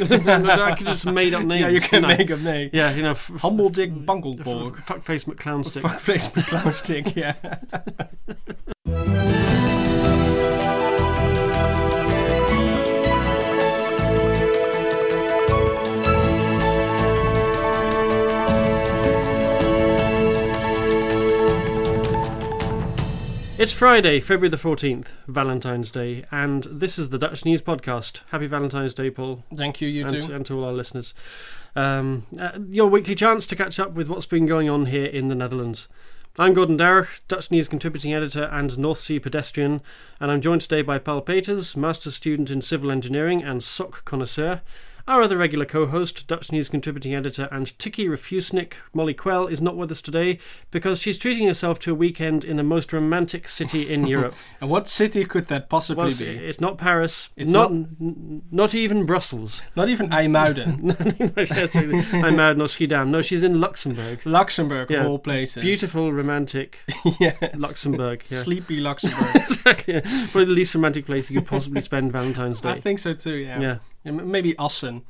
I could just made up names. yeah, you can make up names. Yeah, you know, f- Humble Dick Bunkelborg. fuckface McClownstick. Fuckface McClown stick, yeah. It's Friday, February the 14th, Valentine's Day, and this is the Dutch News Podcast. Happy Valentine's Day, Paul, Thank you, you and, too. and to all our listeners. Um, uh, your weekly chance to catch up with what's been going on here in the Netherlands. I'm Gordon Darragh, Dutch News contributing editor and North Sea pedestrian, and I'm joined today by Paul Peters, master's student in civil engineering and sock connoisseur. Our other regular co-host, Dutch News contributing editor and Tiki Refusnik, Molly Quell, is not with us today because she's treating herself to a weekend in the most romantic city in Europe. And what city could that possibly Well, be? it's not Paris. It's not not- n- not even Brussels. Not even IJmuiden. I'm mad, not Schiedam. No, she's in Luxembourg. Luxembourg, Yeah. of all places. Beautiful, romantic yes. Luxembourg. Yeah. Sleepy Luxembourg. exactly. Probably the least romantic place you could possibly spend Valentine's Day. I think so too, yeah. yeah. Maybe Assen.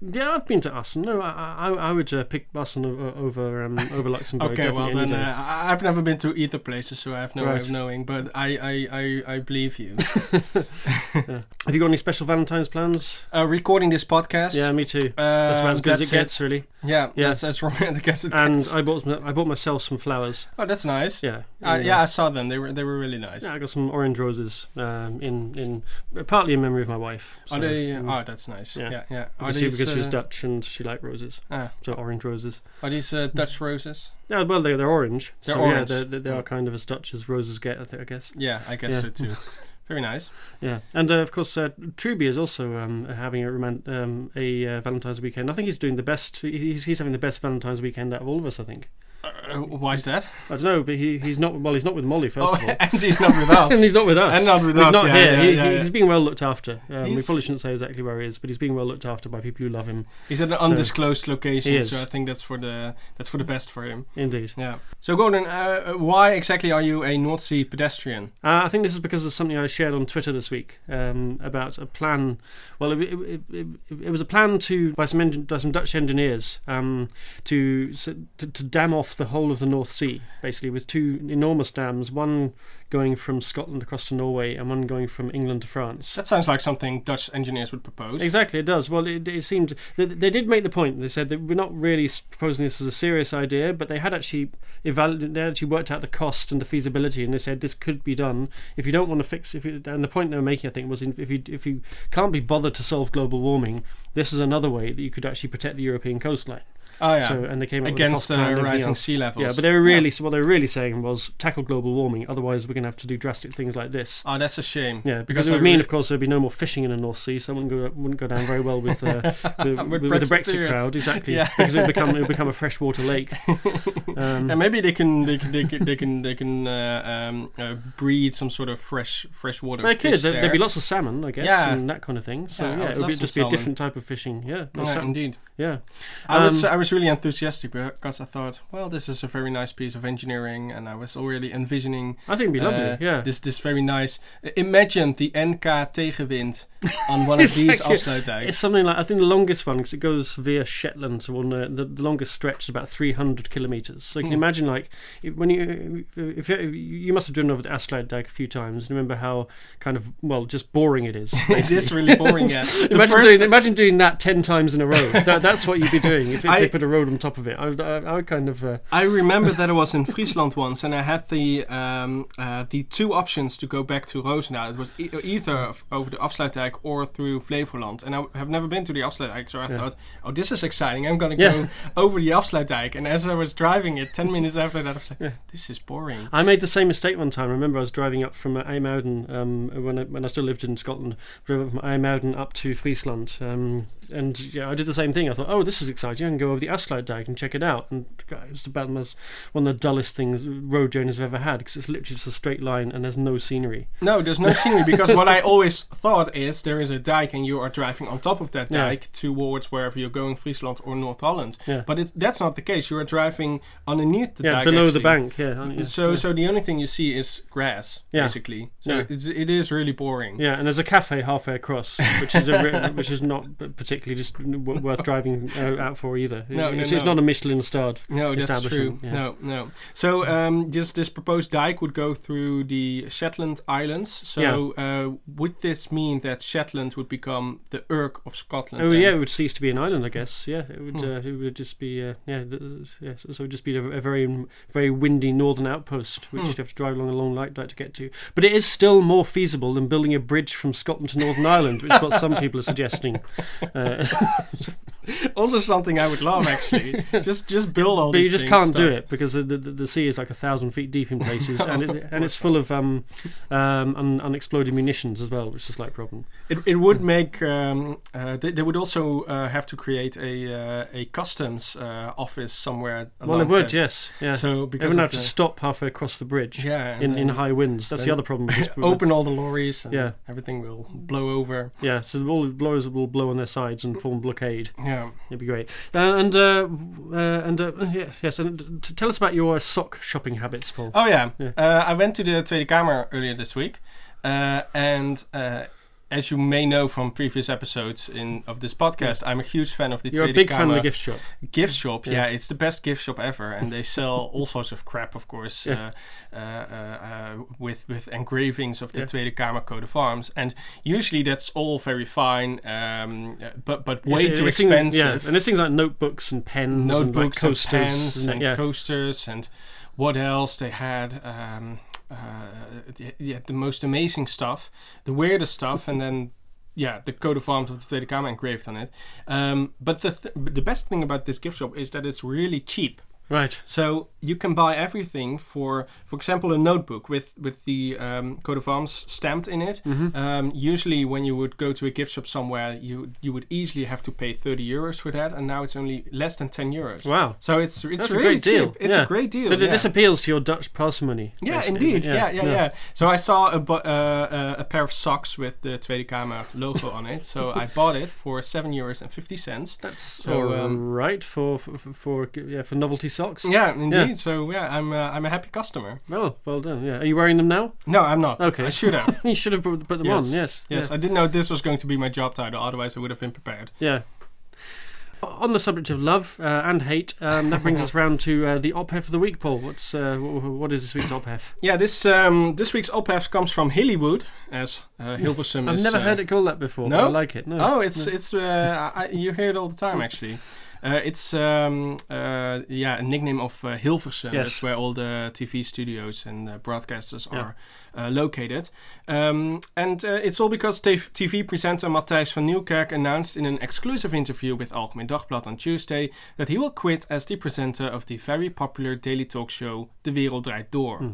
Yeah, I've been to Assen. No, I, I, I would uh, pick Assen over over, um, over Luxembourg. Okay, well then uh, I've never been to either places, so I have no way of knowing. But I, I, I, I believe you. Have you got any special Valentine's plans? uh, recording this podcast. Yeah, me too. That's about as good as that's it gets, really. Yeah, Yeah. that's as romantic as it And gets. I bought some- I bought myself some flowers. oh, that's nice. Yeah. Uh, yeah, I saw them. They were they were really nice. Yeah, I got some orange roses um, in in partly in memory of my wife. Are So, they? um, oh, that's nice. yeah. Yeah, yeah. These, because she was uh, Dutch and she liked roses, ah, so orange roses. are these uh, Dutch roses? Yeah, well, they're, they're orange. They're so orange. yeah, they're, they are Mm. kind of as Dutch as roses get, I, think, I guess. Yeah, I guess Yeah. so too. Very nice. Yeah, and uh, of course, uh, Truby is also um, having a roman- um, a uh, Valentine's weekend. I think he's doing the best. He's, he's having the best Valentine's weekend out of all of us. I think. Uh, why is that? I don't know, but he, he's not. Well, he's not with Molly first oh, of all. and he's not with us. and he's not with us. And not with he's us, not yeah, here. yeah, he, yeah, he- yeah. He's being well looked after. Um, we probably shouldn't say exactly where he is, but he's being well looked after by people who love him. He's at an So- undisclosed location, so I think that's for the that's for the best for him. Indeed. Yeah. So Gordon, uh, why exactly are you a North Sea pedestrian? Uh, I think this is because of something I shared on Twitter this week um, about a plan. Well, it, it, it, it, it was a plan to by some engin- by some Dutch engineers um, to, to to dam off the whole of the North Sea, basically with two enormous dams, one going from Scotland across to Norway and one going from England to France. That sounds like something Dutch engineers would propose. Exactly, it does. Well, it, it seemed they, they did make the point. They said that we're not really proposing this as a serious idea, but they had actually evaluated, they actually worked out the cost and the feasibility, and they said this could be done if you don't want to fix. If you, and the point they were making, I think, was if you if you can't be bothered to solve global warming, this is another way that you could actually protect the European coastline. Oh yeah. So, and they came up Against cost uh, rising sea levels. Yeah, but they were really so. what they were really saying was tackle global warming. Otherwise, we're going to have to do drastic things like this. Oh, that's a shame. Yeah, because, Because it would mean, of course, there'd be no more fishing in the North Sea, so it wouldn't go wouldn't go down very well with uh, with, with, with the Brexit crowd. Exactly, Yeah. because it would become it would become a freshwater lake. Um, And maybe they can they can they can they can, they can uh, um, uh, breed some sort of fresh freshwater they could. fish There, would be lots of salmon, I guess, Yeah. and that kind of thing. So Yeah, yeah, it would just be a different type of fishing. Yeah, Yeah, indeed. Yeah. I was Um, I was really enthusiastic because I thought, well, this is a very nice piece of engineering, and I was already envisioning I think it'd be lovely. uh, yeah. this this very nice. Imagine the NK tegenwind on one of these afsluitdijks. It's something like I think the longest one because it goes via Shetland to one. Uh, the, the longest stretch is about three hundred kilometers. So you can Hmm. imagine like if, when you if you, you must have driven over the Afsluitdijk a few times and remember how kind of well just boring it is. it is really boring. Yeah. Imagine doing imagine doing that ten times in a row. that, that's what you'd be doing if, if I- they put a road on top of it. I would, I, I would kind of uh, I remember that I was in Friesland once, and I had the um, uh, the two options to go back to Roosendaal. It was e- either over the Afsluitdijk or through Flevoland. And I have never been to the Afsluitdijk, so I Yeah. thought, oh, this is exciting. I'm gonna Yeah. go over the Afsluitdijk. And as I was driving it, ten minutes after that, I was like, Yeah. this is boring. I made the same mistake one time. I remember I was driving up from uh, IJmuiden um, when I, when I still lived in Scotland. Drove up from IJmuiden up to Friesland, um, and yeah, I did the same thing. I thought, oh, this is exciting. I can go over the the Afsluitdijk and check it out. And God, it's about the most, one of the dullest things road journeys I've ever had because it's literally just a straight line and there's no scenery. No, there's no scenery because what I always thought is there is a dike and you are driving on top of that Yeah. dike towards wherever you're going, Friesland or North Holland. Yeah. But it's, that's not the case. You are driving underneath the yeah, dike. below the bank. Yeah. So, yeah. so the only thing you see is grass, Yeah. basically. So Yeah. it's, it is really boring. Yeah, and there's a cafe halfway across, which is a which is not particularly just w- worth driving uh, out for either. No, no, it's, it's not a Michelin starred. No, that's true. yeah. No, no. So um, this this proposed dike would go through the Shetland Islands. So uh, would this mean that Shetland would become the Urk of Scotland? Oh then? yeah, it would cease to be an island, I guess. Yeah, it would. Hmm. Uh, it would just be. Uh, yeah, yeah. So so it would just be a, a very, very windy northern outpost, which Hmm. you'd have to drive along a long light dike to get to. But it is still more feasible than building a bridge from Scotland to Northern Ireland, which is what some people are suggesting. Uh, also something I would love actually. just just build all these. but you just can't do it because the, the, the sea is like a thousand feet deep in places, and it, and it's full of um, um, un, unexploded munitions as well, which is a slight problem. It, it would make um, uh, they, they would also uh, have to create a uh, a customs uh, office somewhere. well, it would, there. yes, yeah. So They because wouldn't of have to stop halfway across the bridge yeah, in, in high winds. That's the other problem. Open all the lorries and Yeah. everything will blow over. Yeah, so all the blowers will blow on their sides and form blockade. Yeah. It'd be great. Uh, and uh, uh, and uh, yeah, yes, and t- tell us about your sock shopping habits, Paul. Oh yeah. Yeah. Uh, I went to the Tweede Kamer earlier this week, uh, and uh, as you may know from previous episodes in of this podcast, I'm a huge fan of the You're a big fan of the gift shop. gift shop. Yeah. Yeah. it's the best gift shop ever, and they sell all sorts of crap, of course, Yeah. uh, uh, uh, with with engravings of the Yeah. Tweede Kamer coat of arms, and usually that's all very fine, um, uh, but but way It's- too it's expensive. yeah, and there's things like notebooks and pens and like notebooks and, pens and, and coasters and what else they had um, yeah the most amazing stuff the weirdest stuff and then yeah the coat of arms of the Tweede Kamer engraved on it. Um, but the th- the best thing about this gift shop is that it's really cheap right. so you can buy everything for, for example, a notebook with with the um, coat of arms stamped in it. Mm-hmm. Um, usually, when you would go to a gift shop somewhere, you you would easily have to pay thirty euros for that, and now it's only less than ten euros. Wow. So it's it's That's a really great deal. cheap. It's Yeah. a great deal. So yeah. this appeals to your Dutch parsimony. Yeah, basically. indeed. Yeah, yeah, no. yeah. So I saw a, bu- uh, uh, a pair of socks with the Tweede Kamer logo on it. So I bought it for seven euros and fifty cents. That's So, all um, right for for, for for yeah for novelty socks. Yeah, indeed. So yeah, I'm uh, I'm a happy customer. Well, well done. Yeah, are you wearing them now? No, I'm not. Okay. I should have. you should have put them Yes. on. Yes. Yes, Yeah. I didn't know this was going to be my job title. Otherwise, I would have been prepared. Yeah. On the subject of love uh, and hate, um, that brings us round to uh, the ophef of the week, Paul. What's uh, wh- wh- what is this week's ophef? Yeah, this um, this week's ophef comes from Hillywood, as uh, Hilversum I've is. never uh, heard it called that before. no? but I like it. No. Oh, it's No. it's uh, I, you hear it all the time actually. Uh, it's um, uh, yeah a nickname of uh, Hilversum. Yes. That's where all the TV studios and uh, broadcasters Yeah. are uh, located. Um, and uh, it's all because TV, presenter Matthijs van Nieuwkerk announced in an exclusive interview with Algemeen Dagblad on Tuesday that he will quit as the presenter of the very popular daily talk show De Wereld Draait Door. Hmm.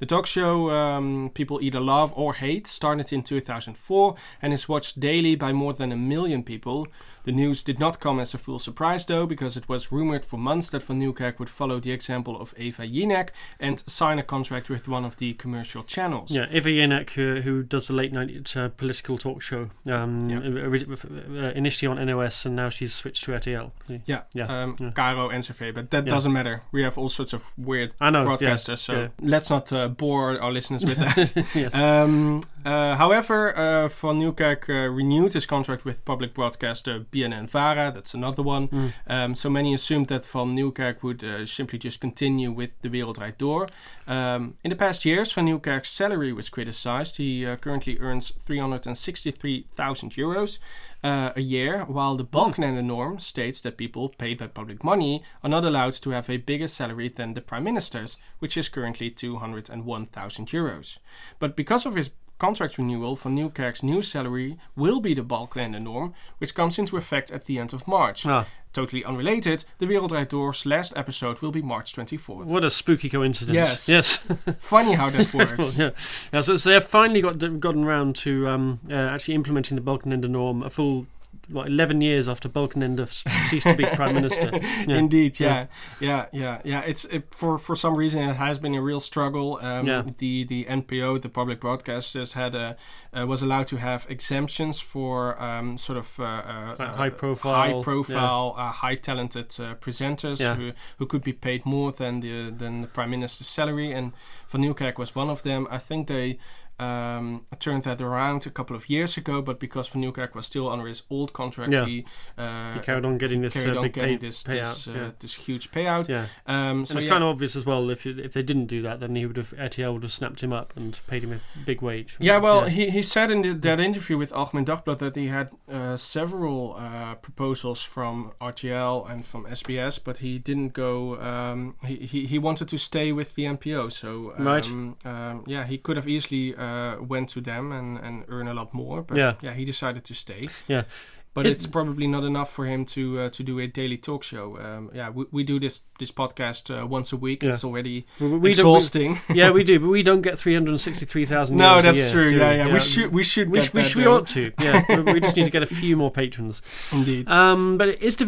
The talk show um, people either love or hate started in 2004 and is watched daily by more than a million people. The news did not come as a full surprise though, because it was rumored for months that Van Nieuwkerk would follow the example of Eva Jinek and sign a contract with one of the commercial channels. Yeah, Eva Jinek, uh, who does the late night uh, political talk show, um, Yeah. uh, initially on NOS, and now she's switched to RTL. Yeah, Yeah, um, yeah. NCV, but that Yeah. doesn't matter. We have all sorts of weird I know. broadcasters, so let's not uh, bore our listeners with that. yes. Um, uh, however, uh, Van Nieuwkerk uh, renewed his contract with public broadcaster BNN Vara. That's another one. Mm. Um, so many assumed that Van Nieuwkerk would uh, simply just continue with The Wereld Draait Door. Um, in the past years, Van Nieuwkerk's salary was criticized. He uh, currently earns 363,000 euros uh, a year, while the Balkenende norm states that people paid by public money are not allowed to have a bigger salary than the prime minister's, which is currently 201,000 euros. But because of his contract renewal, Van Nieuwkerk's new salary will be the Balkenende norm, which comes into effect at the end of March. Ah, Totally unrelated, The Wereld Draait Door's last episode will be March 24th. what a spooky coincidence. Yes. Yes. Funny how that Well, works. yeah. yeah so, so they've finally got gotten around to um, uh, actually implementing the Balkenende norm, a full what eleven years after Balkenende ceased to be prime minister. Yeah. Indeed, Yeah. yeah, yeah, yeah, yeah. It's it, for for some reason it has been a real struggle. Um, Yeah. The the NPO, the public broadcasters, had a uh, was allowed to have exemptions for um, sort of uh, uh, Like uh, high profile, high profile, uh, high talented uh, presenters Yeah. who who could be paid more than the than the prime minister's salary. And Van Nieuwkerk was one of them. I think they. Um, turned that around a couple of years ago, but because Van Nieuwkerk was still under his old contract, Yeah. he, uh, He carried on getting this uh, on big getting pay, this payout. this, uh, yeah. this huge payout. yeah. Um, so and it's yeah, kind of obvious as well. If you, if they didn't do that, then he would have RTL would have snapped him up and paid him a big wage. yeah. Well, he, he said in the, that interview with Algemeen Dagblad that he had uh, several uh, proposals from RTL and from SBS, but he didn't go. Um, he, he he wanted to stay with the NPO. So um, Right. um, yeah, he could have easily uh, went to them and, and earn a lot more. But Yeah. yeah, he decided to stay. Yeah. But Is- it's probably not enough for him to uh, to do a daily talk show. Um, yeah, we, we do this this podcast uh, once a week. Yeah. It's already We- we don't- we- exhausting. yeah, we do, but we don't get three hundred sixty-three thousand. No, a that's year, true. do Yeah, yeah, We should we should We, sh- we, sh- we ought to. Yeah, we, just need to get a few more patrons. Indeed. Um, but is De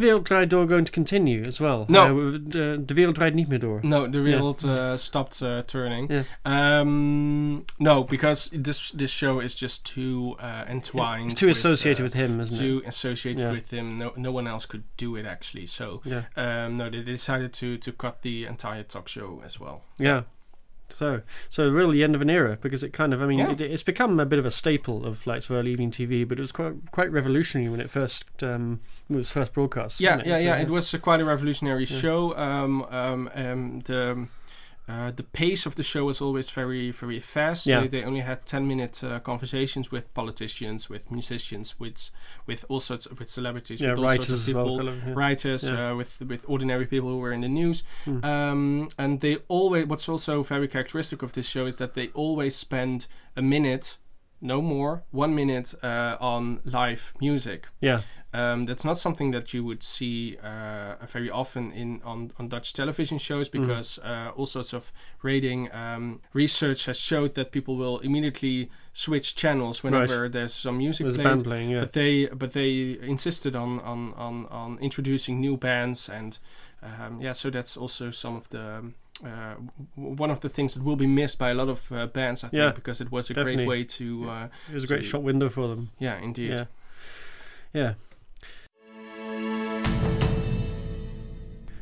Door going to continue as well? No. Uh, de, de Wereld Draait Niet Meer Door. No, the Yeah. uh, stopped uh, turning. Yeah. Um, no, because this this show is just too uh, entwined. It's too with, associated uh, with him, isn't too it? Associated Yeah. with him. No, no one else could do it actually. So Yeah, um, no, they decided to to cut the entire talk show as well. yeah. So, so really the end of an era because it kind of, I mean, Yeah. it, it's become a bit of a staple of like of early evening TV, but it was quite quite revolutionary when it first um, was first broadcast. Yeah, yeah, So, yeah. It was quite a revolutionary show. Um, um, um, the uh, the pace of the show was always very, very fast. Yeah. They, they only had ten minute uh, conversations with politicians, with musicians, with with all sorts of with celebrities, yeah, with all writers sorts of well. people. of, yeah. Writers uh, with with ordinary people who were in the news, Hmm. um, and they always. What's also very characteristic of this show is that they always spend a minute, no more, one minute uh, on live music. yeah, Um, that's not something that you would see uh, very often in on, on Dutch television shows Mm-hmm. because uh, all sorts of rating um, research has showed that people will immediately switch channels whenever there's some music there's played. playing. Yeah, But they but they insisted on on, on, on introducing new bands and um, yeah, so that's also some of the um, uh, one of the things that will be missed by a lot of uh, bands, I think, Yeah, because it was a definitely. great way to uh, it was a great shop window for them. yeah, indeed. Yeah, yeah.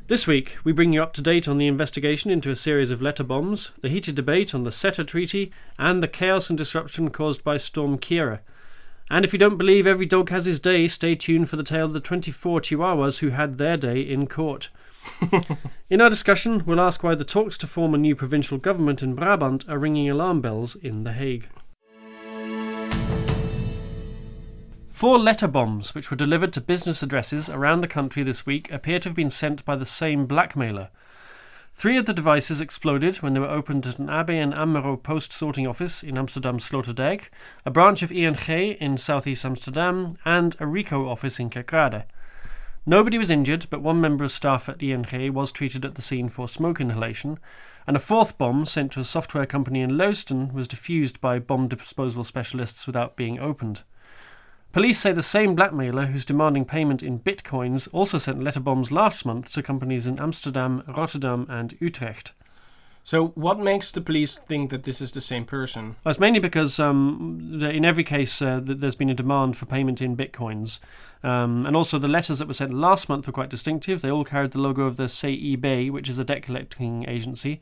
This week, we bring you up to date on the investigation into a series of letter bombs, the heated debate on the CETA Treaty, and the chaos and disruption caused by Storm Ciara. And if you don't believe every dog has his day, stay tuned for the tale of the 24 Chihuahuas who had their day in court. in our discussion, we'll ask why the talks to form a new provincial government in Brabant are ringing alarm bells in The Hague. Four letter bombs, which were delivered to business addresses around the country this week, appear to have been sent by the same blackmailer. Three of the devices exploded when they were opened at an ABN AMRO post sorting office in Amsterdam Sloterdijk, a branch of ING in southeast Amsterdam, and a Ricoh office in Kerkrade. Nobody was injured, but one member of staff at ING was treated at the scene for smoke inhalation, and a fourth bomb sent to a software company in Leusden was defused by bomb disposal specialists without being opened. Police say the same blackmailer who's demanding payment in bitcoins also sent letter bombs last month to companies in Amsterdam, Rotterdam, and Utrecht. So, what makes the police think that this is the same person? Well, it's mainly because um, in every case uh, there's been a demand for payment in bitcoins. Um, and also, the letters that were sent last month were quite distinctive. They all carried the logo of the CIB, which is a debt collecting agency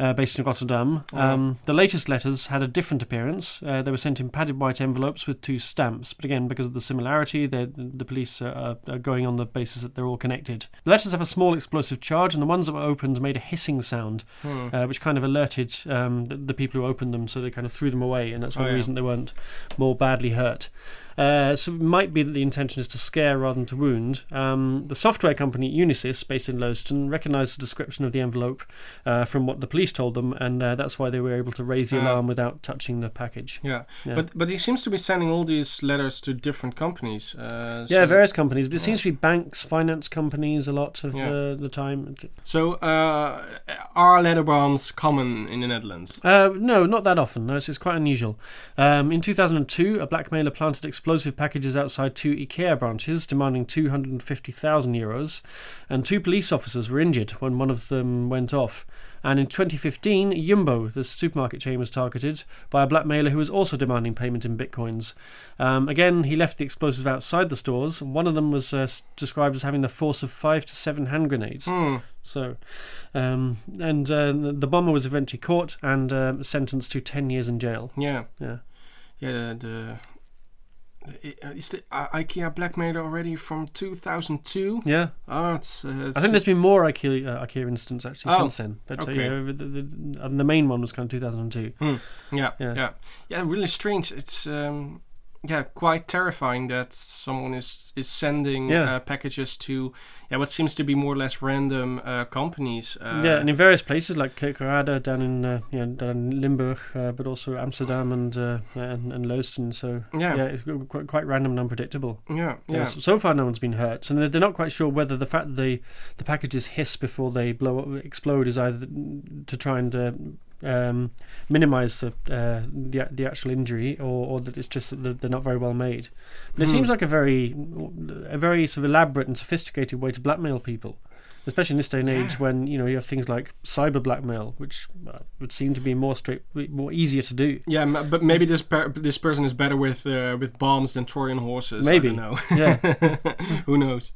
uh, based in Rotterdam. Um, the latest letters had a different appearance. Uh, they were sent in padded white envelopes with two stamps. But again, because of the similarity, the, the police are, are going on the basis that they're all connected. The letters have a small explosive charge, and the ones that were opened made a hissing sound Hmm. uh, which kind of alerted um, the, the people who opened them, so they kind of threw them away, and that's one Oh, yeah. reason they weren't more badly hurt. Uh, so it might be that the intention is to scare rather than to wound. Um, the software company Unisys, based in Leusden, recognised the description of the envelope uh, from what the police told them, and uh, that's why they were able to raise the Ah. alarm without touching the package. Yeah. Yeah. but but he seems to be sending all these letters to different companies. Uh, Yeah, various companies, but it seems to be banks, finance companies a lot of Yeah. uh, the time. So, uh, are letter bombs common in the Netherlands? Uh, no, not that often. No, it's, it's quite unusual. Um, in 2002, a blackmailer planted explosives explosive packages outside two IKEA branches, demanding 250,000 euros, and two police officers were injured when one of them went off. And in 2015, Jumbo, the supermarket chain, was targeted by a blackmailer who was also demanding payment in bitcoins. Um, again, he left the explosives outside the stores. One of them was uh, described as having the force of five to seven hand grenades. Hmm. So, um, and uh, the bomber was eventually caught and uh, sentenced to 10 years in jail. Yeah. Yeah. Yeah. The, the, is the uh, IKEA blackmailer already from 2002? Yeah, Oh, it's, uh, it's I think there's been more IKEA, uh, IKEA incidents actually Oh, since then. But uh, okay. yeah, the, the, the, main one was kind of 2002. yeah, Yeah. yeah, yeah, Really strange. It's um, yeah, quite terrifying that someone is is sending Yeah. uh, packages to yeah what seems to be more or less random uh, companies. Uh, yeah, and in various places like Kerkrade down in uh, you down in Limburg, uh, but also Amsterdam and uh, and, and Leusden. So yeah, yeah, it's quite, quite random and unpredictable. yeah, Yeah. yeah. So, so far, no one's been hurt, and they're, they're not quite sure whether the fact that they, the packages hiss before they blow up, explode is either to try and uh, um, minimize the, uh, the the actual injury, or, or that it's just that they're- not very well made. But it Hmm. seems like a very a very sort of elaborate and sophisticated way to blackmail people. Especially in this day and age, Yeah. when you know you have things like cyber blackmail, which uh, would seem to be more straight, more easier to do. Yeah, m- but maybe this per- this person is better with uh, with bombs than Trojan horses. Maybe. I don't know. Yeah. Who knows?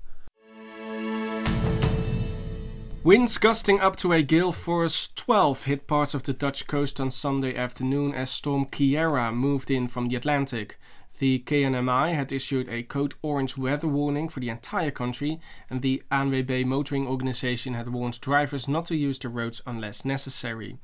Winds gusting up to a gale force 12 hit parts of the Dutch coast on Sunday afternoon as storm Ciara moved in from the Atlantic. The KNMI had issued a code orange weather warning for the entire country, and the ANWB motoring organization had warned drivers not to use the roads unless necessary.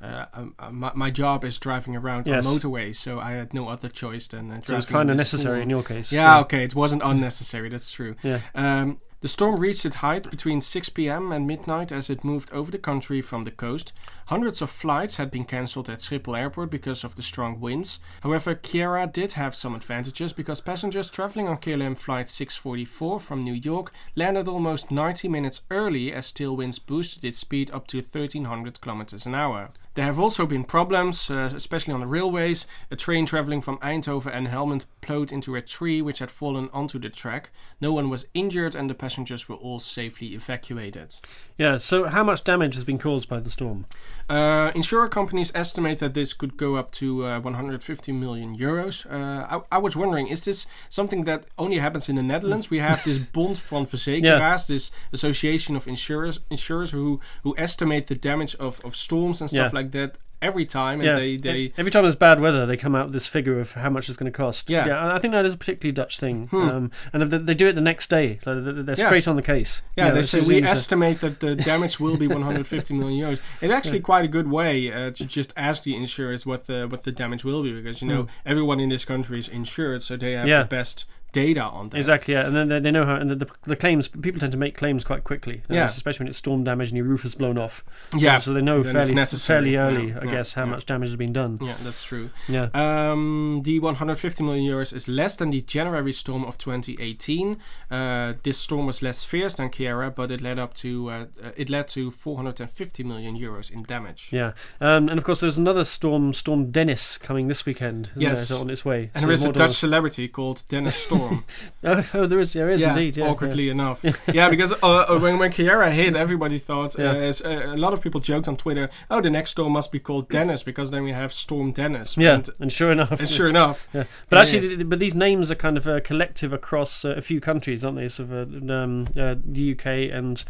Uh, um, uh, my, my job is driving around Yes. on motorways, so I had no other choice than uh, So it's driving kind of necessary storm. in your case. Yeah, okay, it wasn't unnecessary, that's true. Yeah. Um, the storm reached its height between 6 pm and midnight as it moved over the country from the coast. Hundreds of flights had been cancelled at Schiphol Airport because of the strong winds. However, Ciara did have some advantages because passengers traveling on KLM flight 644 from New York landed almost 90 minutes early as tail winds boosted its speed up to 1300 kilometers an hour. There have also been problems, uh, especially on the railways. A train traveling from Eindhoven and Helmond plowed into a tree which had fallen onto the track. No one was injured and the passengers were all safely evacuated. Yeah, so how much damage has been caused by the storm? Uh, insurer companies estimate that this could go up to uh, 150 million euros. Uh, I, I was wondering, is this something that only happens in the Netherlands? We have this Bond van Verzekeraars, this association of insurers, insurers who who estimate the damage of, of storms and stuff Yeah. like that every time, and yeah, they they every time there's bad weather, they come out with this figure of how much it's going to cost. Yeah. yeah, I think that is a particularly Dutch thing. Hmm. Um, and they, they do it the next day. They're they're Yeah. straight on the case. Yeah, You know, they say we estimate that the damage will be 150 million euros. It's actually quite a good way uh, to just ask the insurers what the what the damage will be, because you know everyone in this country is insured, so they have Hmm. The best data on that. Exactly, yeah, and then they, they know how, and the, the, claims. People tend to make claims quite quickly, Yeah. especially when it's storm damage and your roof is blown off. So, Yeah, so they know fairly fairly early, Yeah, I yeah, guess, how yeah. much damage has been done. Yeah, that's true. Yeah, Um, the 150 million euros is less than the January storm of 2018. Uh, this storm was less fierce than Ciara, but it led up to uh, uh, it led to 450 million euros in damage. yeah, um, and of course there's another storm, Storm Dennis, coming this weekend. Yes. On its way. And So there is a Dutch celebrity called Dennis Storm. Oh, oh, there is, there is yeah, indeed. Yeah, awkwardly enough. yeah, because uh, uh, when when Ciara hit, everybody thought. Yeah. Uh, as, uh, a lot of people joked on Twitter, "Oh, the next storm must be called Dennis because then we have Storm Dennis." Yeah, And, and sure enough, and sure enough, Yeah, but actually, is. th- th- but these names are kind of uh, collective across uh, a few countries, aren't they? So, uh, um, uh, the UK and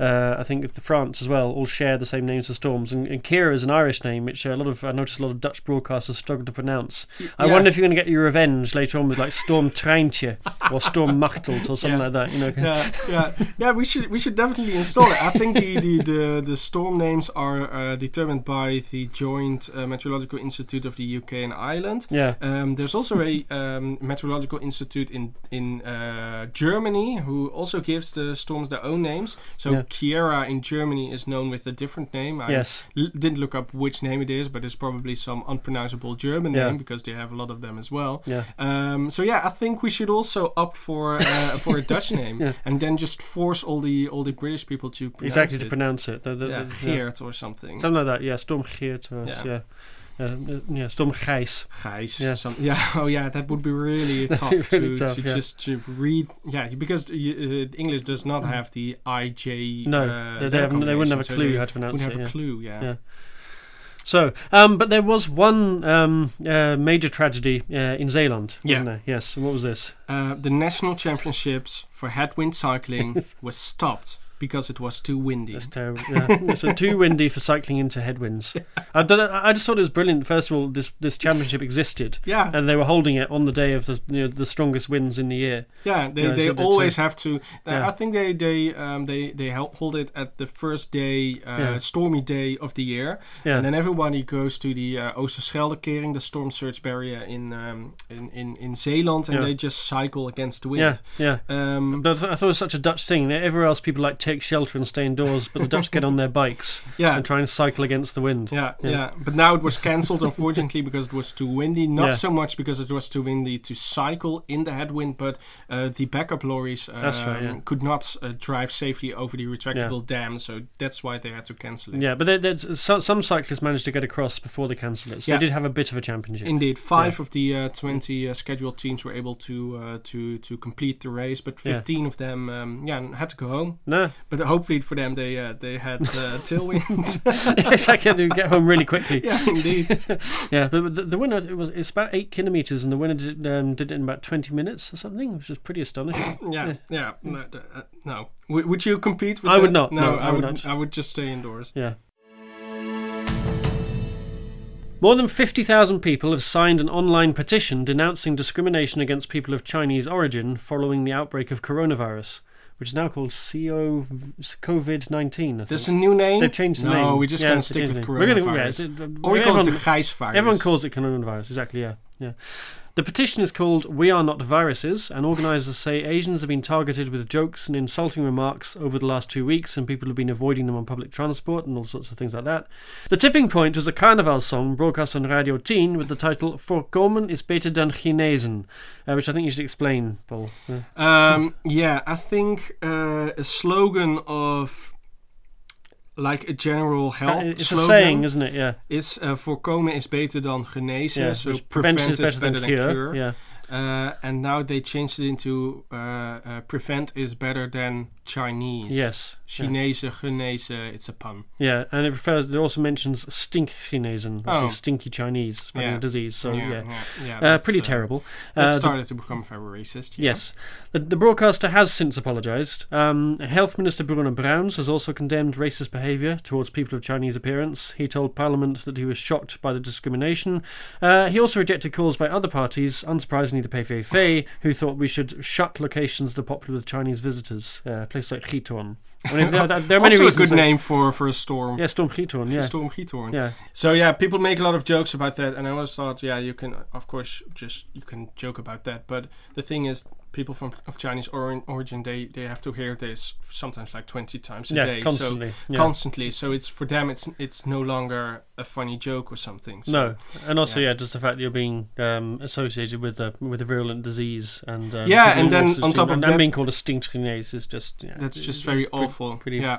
uh, I think the France as well all share the same names as storms. And, and Ciara is an Irish name, which a lot of I noticed a lot of Dutch broadcasters struggle to pronounce. I wonder if you're going to get your revenge later on with like Storm Treintje or Storm Machtelt or something Yeah. like that. You know, yeah, yeah, yeah. We should we should definitely install it. I think the the, the, the storm names are uh, determined by the Joint uh, Meteorological Institute of the UK and Ireland. yeah, Um, there's also a um, meteorological institute in in uh, Germany who also gives the storms their own names. So Yeah. Ciara in Germany is known with a different name. I yes, l- didn't look up which name it is, but it's probably some unpronounceable German Yeah. name because they have a lot of them as well. yeah. Um, so yeah, I think we should also opt for uh, for a Dutch name, Yeah. and then just force all the all the British people to pronounce Exactly it. to pronounce it. The- the- yeah, the- Geert or something. Something like that, yeah. Storm Geert was, Yeah. yeah. uh, yeah, Storm Gijs. Gijs. Yeah. Some, yeah. Oh, yeah. That would be really tough, be really to, tough, to yeah. just to read. Yeah, because you, uh, English does not have the IJ. No, uh, they, they, haven't, they wouldn't have a so clue how to pronounce Wouldn't it. have yeah. a clue. Yeah. Yeah. So, um, but there was one um, uh, major tragedy uh, in Zeeland, Yeah. there? Yes. What was this? Uh, the national championships for headwind cycling was stopped because it was too windy. That's terrible. Yeah. it's uh, too windy for cycling into headwinds. I, don't- I just thought it was brilliant. First of all, this this championship existed, Yeah, and they were holding it on the day of the you know, the strongest winds in the year. yeah. They, Yeah, they so that's, always have to. yeah. I think they they um, they they help hold it at the first day, uh, Yeah. stormy day of the year, Yeah. and then everybody goes to the uh, Oosterscheldekering, the storm surge barrier in um, in, in in Zeeland, and Yeah. they just cycle against the wind. yeah, yeah. Um, But I thought it was such a Dutch thing. Everywhere else, people like take shelter and stay indoors, but the Dutch get on their bikes yeah. and try and cycle against the wind. Yeah, Yeah. yeah, But now it was cancelled, unfortunately, because it was too windy. Not Yeah. so much because it was too windy to cycle in the headwind, but uh, the backup lorries um, right, yeah. could not uh, drive safely over the retractable dam, so that's why they had to cancel it. Yeah, but there's, so, some cyclists managed to get across before they cancelled it, so they did have a bit of a championship. Indeed, five of the uh, twenty uh, scheduled teams were able to uh, to to complete the race, but Yeah. fifteen of them, um, yeah, had to go home. no, But hopefully for them, they uh, they had uh, tailwind. exactly. They get home really quickly. yeah, indeed. Yeah, but the, the winner it was it's about eight kilometers, and the winner did, um, did it in about twenty minutes or something, which is pretty astonishing. Yeah, yeah. No, uh, no. W- would you compete with I would not, no, I I would would. not. I would just stay indoors. Yeah. More than 50,000 people have signed an online petition denouncing discrimination against people of Chinese origin following the outbreak of coronavirus, which is now called CO COVID 19. There's a new name. They've changed the no, name. we're just Yeah, gonna stick with name. We're gonna- yeah, coronavirus. uh, or we call it the everyone- Gijsvirus. Everyone calls it coronavirus, exactly, yeah. yeah. The petition is called We Are Not Viruses, and organisers say Asians have been targeted with jokes and insulting remarks over the last two weeks, and people have been avoiding them on public transport and all sorts of things like that. The tipping point was a carnival song broadcast on Radio 10 with the title Voorkomen is beter dan genezen, uh, which I think you should explain, Paul. Yeah. Um, yeah, I think uh, a slogan of like a general health it's slogan a saying, isn't it? Yeah. is uh, voorkomen is beter dan genezen. yeah. so which prevent prevention is better than cure. Yeah. Uh, and now they changed it into uh, uh, prevent is better than Chinese. Yes. Yeah. Chinese, it's a pun. Yeah, and it refers. It also mentions stink Chinesen, which Oh. stinky Chinese, spreading Yeah. disease. So yeah, yeah, Uh, that's, pretty uh, terrible. That Uh, started to become very racist. yeah. Yes. The, the broadcaster has since apologised. Um, Health Minister Bruno Bruins has also condemned racist behaviour towards people of Chinese appearance. He told Parliament that he was shocked by the discrimination. Uh, he also rejected calls by other parties, unsurprisingly the PVV, who thought we should shut locations that are popular with Chinese visitors, uh, places like Giethoorn. I mean, there, there are many also a good name for, for a storm. Yeah, Storm Giethoorn, yeah. Storm Giethoorn. Yeah, So yeah, people make a lot of jokes about that, and I always thought, yeah, you can, of course, just you can joke about that. But the thing is, people from of Chinese ori- origin, they they have to hear this sometimes like twenty times a yeah, day, constantly. so yeah. constantly. So it's for them, it's it's no longer a funny joke or something. So, No, and also yeah. yeah. just the fact that you're being um, associated with a with a virulent disease and um, Yeah, and then on top of and, that- and being called a stinkchinese is just yeah, that's just very awful. Pretty, yeah,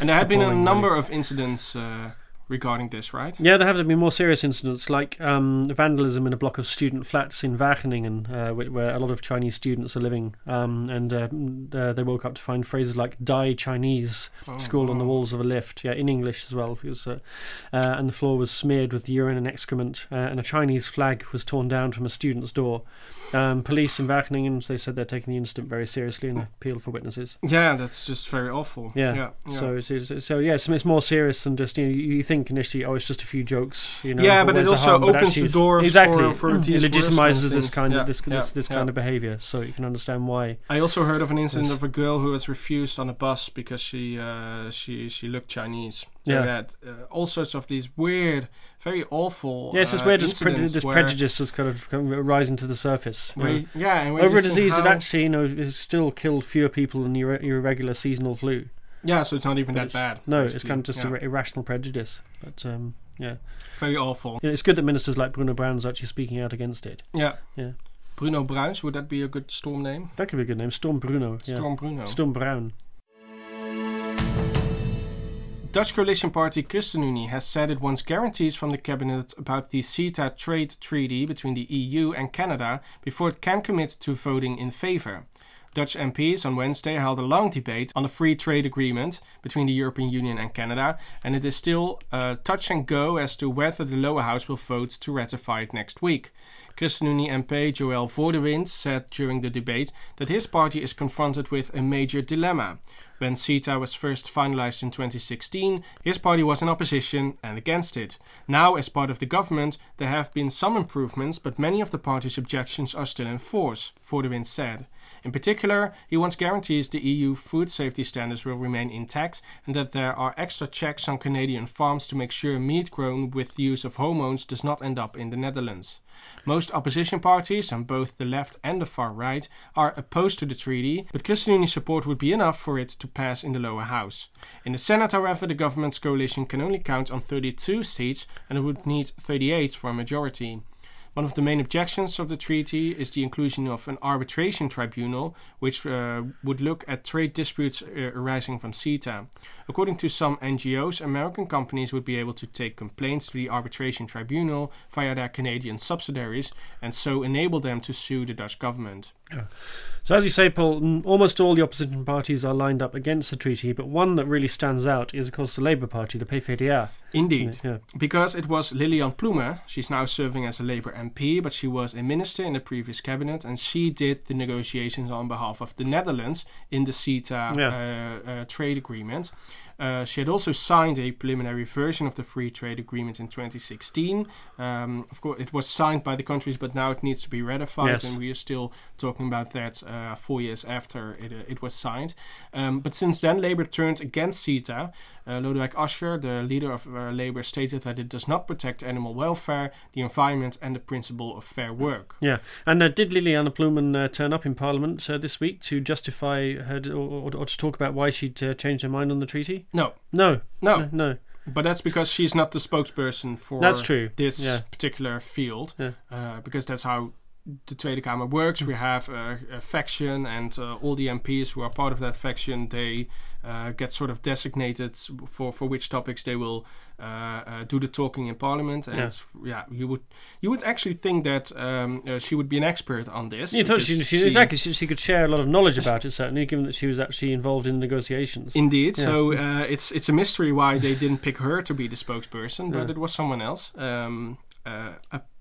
and there have been a number of incidents uh, regarding this, right? Yeah, there have been more serious incidents like um, vandalism in a block of student flats in Wageningen, uh, where, a lot of Chinese students are living, um, and uh, uh, they woke up to find phrases like "die Chinese" Oh, scrawled on the walls of a lift, yeah, in English as well, because, uh, uh, and the floor was smeared with urine and excrement, uh, and a Chinese flag was torn down from a student's door. Um, police in Wageningen, they said they're taking the incident very seriously and appeal for witnesses. Yeah, that's just very awful. Yeah. yeah. yeah. So, it's, so yeah, so it's more serious than just you know you you initially oh it's just a few jokes you know Yeah, but it also harm? Opens the doors exactly for- for it legitimizes this kind Yeah, of this this, yeah, this yeah. kind of behavior so you can understand why I also heard of an incident Yes. of a girl who was refused on a bus because she uh, she she looked Chinese. So Yeah. that uh, all sorts of these weird, very awful. yes it's uh, where this, pre- this prejudice has kind of rising to the surface know. yeah, and over a disease that actually you know still killed fewer people than your, your regular seasonal flu yeah, so it's not even But that bad. no it's kind of just yeah. irrational prejudice but um, yeah very awful. Know, it's good that ministers like Bruno Bruins's actually speaking out against it Yeah, Yeah. Bruno Bruins, would that be a good storm name? that could be a good name Storm Bruno yeah. Storm Bruno. Storm Brown Dutch coalition party ChristenUnie has said it wants guarantees from the cabinet about the CETA trade treaty between the EU and Canada before it can commit to voting in favor. Dutch MPs on Wednesday held a long debate on the free trade agreement between the European Union and Canada, and it is still uh, touch and go as to whether the lower house will vote to ratify it next week. ChristenUnie MP Joël Voordewind said during the debate that his party is confronted with a major dilemma. When CETA was first finalized in 2016, his party was in opposition and against it. Now, as part of the government, there have been some improvements, but many of the party's objections are still in force, Voordewind said. In particular, he wants guarantees the EU food safety standards will remain intact and that there are extra checks on Canadian farms to make sure meat grown with the use of hormones does not end up in the Netherlands. Most opposition parties, on both the left and the far right, are opposed to the treaty, but ChristenUnie support would be enough for it to pass in the lower house. In the Senate, however, the government's coalition can only count on 32 seats and it would need 38 for a majority. One of the main objections of the treaty is the inclusion of an arbitration tribunal, which uh, would look at trade disputes uh, arising from CETA. According to some NGOs, American companies would be able to take complaints to the arbitration tribunal via their Canadian subsidiaries and so enable them to sue the Dutch government. Yeah. So, as you say, Paul, almost all the opposition parties are lined up against the treaty, but one that really stands out is, of course, the Labour Party, the PVDA. Indeed, yeah. because it was Lilianne Ploumen. She's now serving as a Labour MP, but she was a minister in the previous cabinet, and she did the negotiations on behalf of the Netherlands in the CETA yeah. uh, uh, trade agreement. Uh, she had also signed a preliminary version of the free trade agreement in 2016. Um, of course, it was signed by the countries, but now it needs to be ratified, yes. and we are still talking about that uh, four years after it, uh, it was signed. Um, but since then, Labour turned against CETA. Uh, Lodewijk Asscher, the leader of uh, Labour, stated that it does not protect animal welfare, the environment, and the principle of fair work. Yeah, and uh, did Lilianne Ploumen uh, turn up in Parliament uh, this week to justify her d- or, or, to talk about why she'd uh, changed her mind on the treaty? No. No. No. No. no. But that's because she's not the spokesperson for that's true. this yeah. particular field. Yeah. because that's how the Tweede Kamer works. We have a, a faction, and uh, all the MPs who are part of that faction they get sort of designated for, for which topics they will uh, uh do the talking in Parliament. And yeah. yeah, you would you would actually think that um, uh, she would be an expert on this. You thought she, she, she, exactly she, she, could share a lot of knowledge about it, certainly, given that she was actually involved in negotiations. Indeed. Yeah. So uh, it's it's a mystery why they didn't pick her to be the spokesperson, but it was someone else. Um, uh,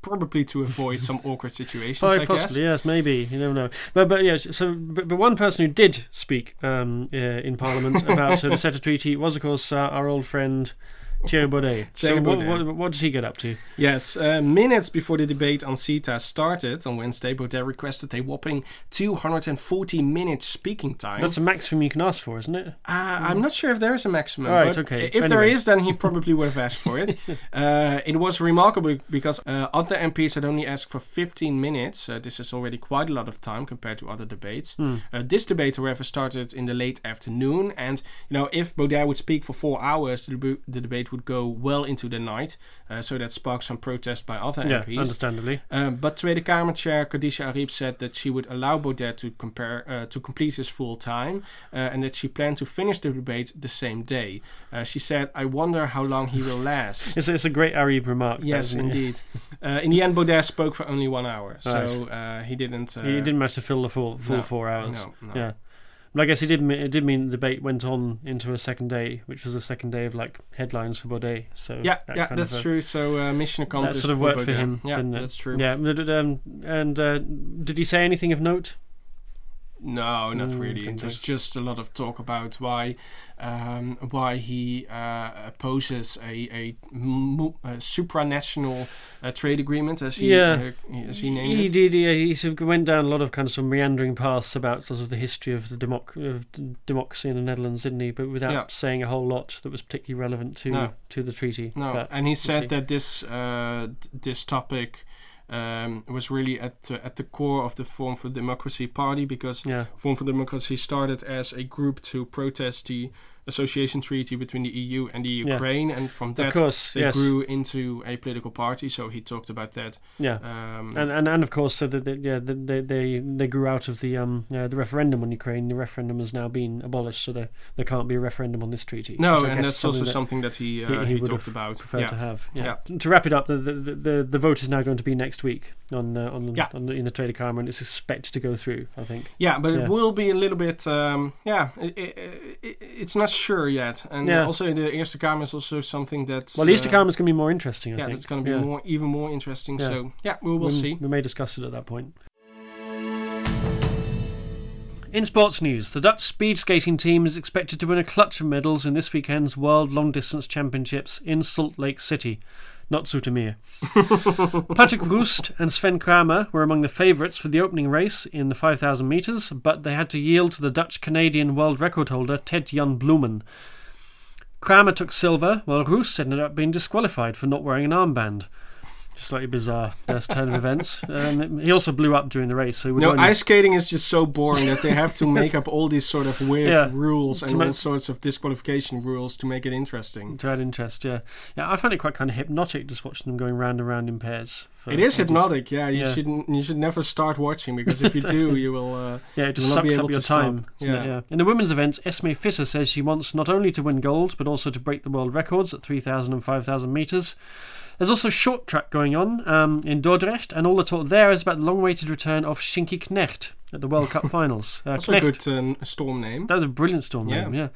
probably to avoid some awkward situations. I possibly, guess. yes, maybe you never know. But but yeah, so but, but one person who did speak um, uh, in Parliament about uh, the CETA treaty was, of course, uh, our old friend Thierry Baudet. so What, what, what, did he get up to? Yes, uh, minutes before the debate on CETA started on Wednesday, Baudet requested a whopping 240 minutes speaking time. That's a maximum you can ask for, isn't it? Uh, mm. I'm not sure if there is a maximum. Right, okay. If anyway. there is, then he probably would have asked for it. uh, it was remarkable because uh, other MPs had only asked for 15 minutes. Uh, this is already quite a lot of time compared to other debates. Mm. this debate, however, started in the late afternoon, and you know if Baudet would speak for four hours, the, the debate would go well into the night, uh, so that sparked some protest by other yeah, MPs. understandably. Um, but Tweede Kamer Chair Khadija Arib said that she would allow Baudet to compare uh, to complete his full time, uh, and that she planned to finish the debate the same day. Uh, she said, "I wonder how long he will last." it's, a, it's a great Arib remark. Yes, indeed. Uh, in the end, Baudet spoke for only one hour, so right. he didn't. he didn't manage to fill the full full no, four hours. No, no. Yeah. But I guess it did. Mean, it did mean the debate went on into a second day, which was a second day of like headlines for Baudet. So yeah, that yeah, that's a, true. So uh, mission accomplished. That sort of for worked Baudet. for him. Yeah, that's true. Yeah, um, and uh, did he say anything of note? No, not mm, really. There's just a lot of talk about why um, why he uh, opposes a, a, a supranational uh, trade agreement, as he yeah. uh, as he named he it. did. Yeah, he sort of went down a lot of kind of some meandering paths about sort of the history of the democ- of democracy in the Netherlands, didn't he? But without yeah. saying a whole lot that was particularly relevant to no. to the treaty. No, but and he said that this uh, this topic um, was really at uh, at the core of the Forum for Democracy party because yeah. Forum for Democracy started as a group to protest the association treaty between the EU and the Ukraine, and from that course, they yes, grew into a political party. So he talked about that. yeah. Um, And, and and of course, so that yeah, that they they they grew out of the um uh, the referendum on Ukraine. The referendum has now been abolished, so there there can't be a referendum on this treaty. no, and that's also that something that he uh, he- he, he talked about. Yeah. to have. Yeah. To wrap it up, the the, the the vote is now going to be next week on uh, on, Yeah. on the, in the Tweede Kamer, and it's expected to go through. I think. Yeah, but Yeah. it will be a little bit. Um, yeah, it, it, it, it's not sure yet, and Yeah. also the Eerste Kamer is also something that's. Well, the Eerste uh, Kamer is going to be more interesting. I Yeah, think. it's going to be Yeah. more, even more interesting. So yeah, we will we, see. We may discuss it at that point. In sports news, the Dutch speed skating team is expected to win a clutch of medals in this weekend's World Long Distance Championships in Salt Lake City, not Zoetermeer. Patrick Roest and Sven Kramer were among the favourites for the opening race in the 5,000 metres, but they had to yield to the Dutch Canadian world record holder Ted Jan Bloemen. Kramer took silver, while Roest ended up being disqualified for not wearing an armband. Slightly bizarre first turn of events. Um, he also blew up during the race, so No, only- ice skating is just so boring that they have to make up all these sort of weird Yeah. rules and make- all sorts of disqualification rules to make it interesting. to add interest. Yeah, yeah. I find it quite kind of hypnotic just watching them going round and round in pairs. for It is ages. hypnotic, yeah. You Yeah. shouldn't. You should never start watching because if you do, you will. Uh, Yeah, it just will not be sucks up your time. Yeah. yeah. In the women's events, Esmee Visser says she wants not only to win gold, but also to break the world records at 3,000 and 5,000 metres. There's also short track going on um, in Dordrecht, and all the talk there is about the long-awaited return of Sjinkie Knegt at the World Cup finals. Uh, also a good uh, storm name. that was a brilliant storm Yeah. name, yeah.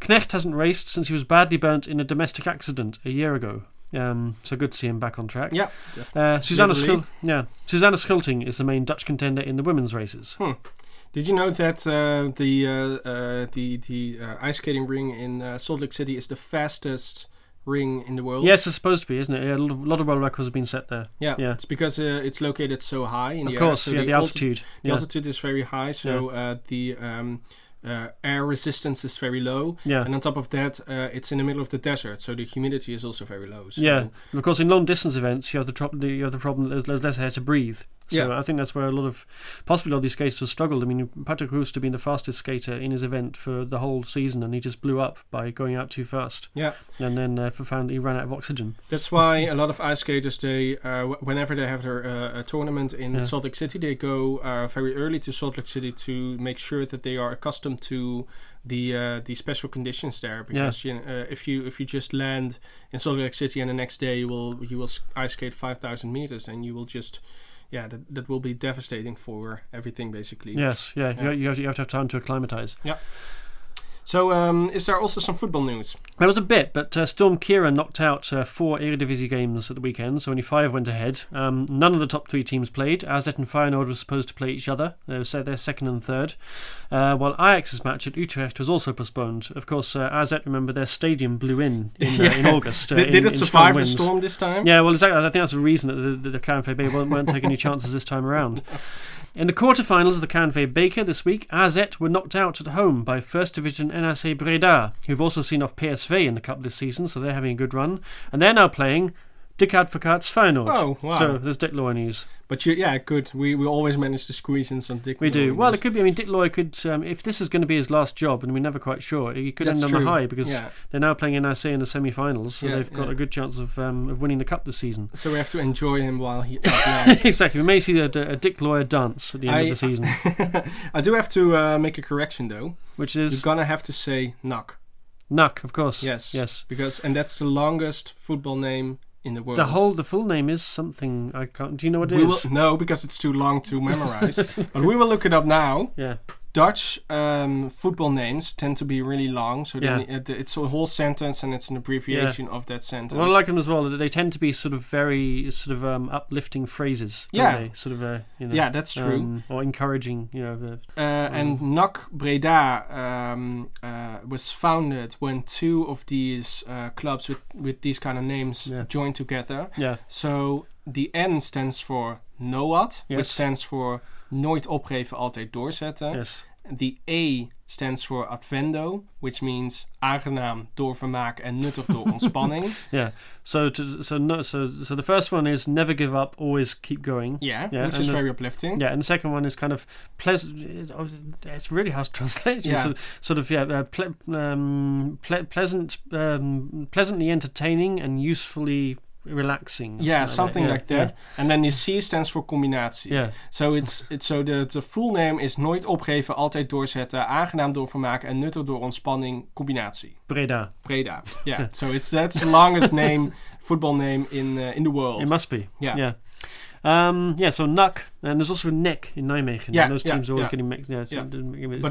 Knecht hasn't raced since he was badly burnt in a domestic accident a year ago. Um, so good to see him back on track. Yeah, Uh, Susanna. Schul- yeah, Susanna is the main Dutch contender in the women's races. Did you know that uh, the uh, uh, the the uh, ice skating ring in uh, Salt Lake City is the fastest ring in the world? Yes, it's supposed to be, isn't it? Yeah, a lot of, world records have been set there. Yeah, Yeah. it's because uh, it's located so high in Of the course, air. so yeah, the, alti- altitude. the Yeah, altitude is very high, so uh, the um, uh, air resistance is very low, yeah. and on top of that, uh, it's in the middle of the desert, so the humidity is also very low. So Yeah, and of course, in long distance events, you have the, tro- the you have the problem that there's, there's less air to breathe. So Yeah. I think that's where a lot of possibly all these skaters have struggled. I mean, Patrick Roest to been the fastest skater in his event for the whole season, and he just blew up by going out too fast. Yeah. and then uh, found he ran out of oxygen. That's why a lot of ice skaters, they uh, whenever they have their uh, a tournament in Yeah. Salt Lake City, they go uh, very early to Salt Lake City to make sure that they are accustomed to the uh, the special conditions there. Because you know, uh, if you if you just land in Salt Lake City and the next day you will you will ice skate five thousand meters, and you will just yeah that that will be devastating for everything basically. Yes, yeah, Yeah. You, you, have to, you have to have time to acclimatise. So um, is there also some football news? There was a bit, but uh, Storm Ciara knocked out uh, four Eredivisie games at the weekend, so only five went ahead. Um, none of the top three teams played. AZ and Feyenoord were supposed to play each other. They were set their second and third. Uh, while Ajax's match at Utrecht was also postponed. Of course, uh, AZ, remember, their stadium blew in in, uh, in August. Uh, did, in- did it survive the storm this time? Yeah, well, exactly. I think that's the reason that the, the, the KNVB weren't, weren't taking any chances this time around. In the quarterfinals of the KNVB Beker this week, AZ were knocked out at home by First Division NAC Breda, who've also seen off PSV in the cup this season, so they're having a good run. And they're now playing Dick Advocaat's Feyenoord. Oh wow! So there's Dick Loy news. But you, yeah, good. We we always manage to squeeze in some dick. We do. Well, it could be. I mean, Dick Loy could, um, if this is going to be his last job, and we're never quite sure, he could That's end on true. a high because yeah. they're now playing NAC in the semi-finals, so Yeah, they've got yeah. a good chance of um, of winning the cup this season. So we have to enjoy him while he exactly. We may see a, a Dick Lawyer dance at the end I- of the season, I do have to uh, make a correction though. which is? You're gonna have to say Nak. Nuck, of course. Yes. Yes. Because and that's the longest football name in the world. The whole, the full name is something I can't. Do you know what it we is? will no because it's too long to memorize. but we will look it up now. Yeah. Dutch um, football names tend to be really long, so Yeah. then it, it's a whole sentence and it's an abbreviation of that sentence. Well, I like them as well. They tend to be sort of very sort of um, uplifting phrases. Yeah. they? Sort of, uh, you know, yeah, that's true. um, or encouraging. You know, uh, Uh, and NAC Breda um, uh, was founded when two of these uh, clubs with, with these kind of names Yeah. joined together. yeah, So the N stands for NOAD, which stands for Nooit opgeven, altijd doorzetten. yes, The A stands for advendo, which means aangenaam door vermaak en nuttig door ontspanning. Yeah. So to, so no so so the first one is never give up, always keep going. Yeah, Yeah, which is the- very uplifting. Yeah, and the second one is kind of pleasant. It's really hard to translate. Yeah. Sort, sort of yeah, uh, ple- um, ple- pleasant, um, pleasantly entertaining and usefully relaxing. Yeah, something like Yeah, that. And then the C stands for combinatie. Yeah. So it's it's so the, the full name is nooit opgeven, altijd doorzetten, aangenaam door vermaken en nuttig door ontspanning, combinatie. Breda. Breda. Yeah. so it's that's the longest name football name in uh, in the world. It must be. Yeah. Yeah. Um, yeah, so NUC, and there's also NEC in Nijmegen. Yeah, and those yeah, teams are always yeah. getting mixed. Yeah, so Yeah. But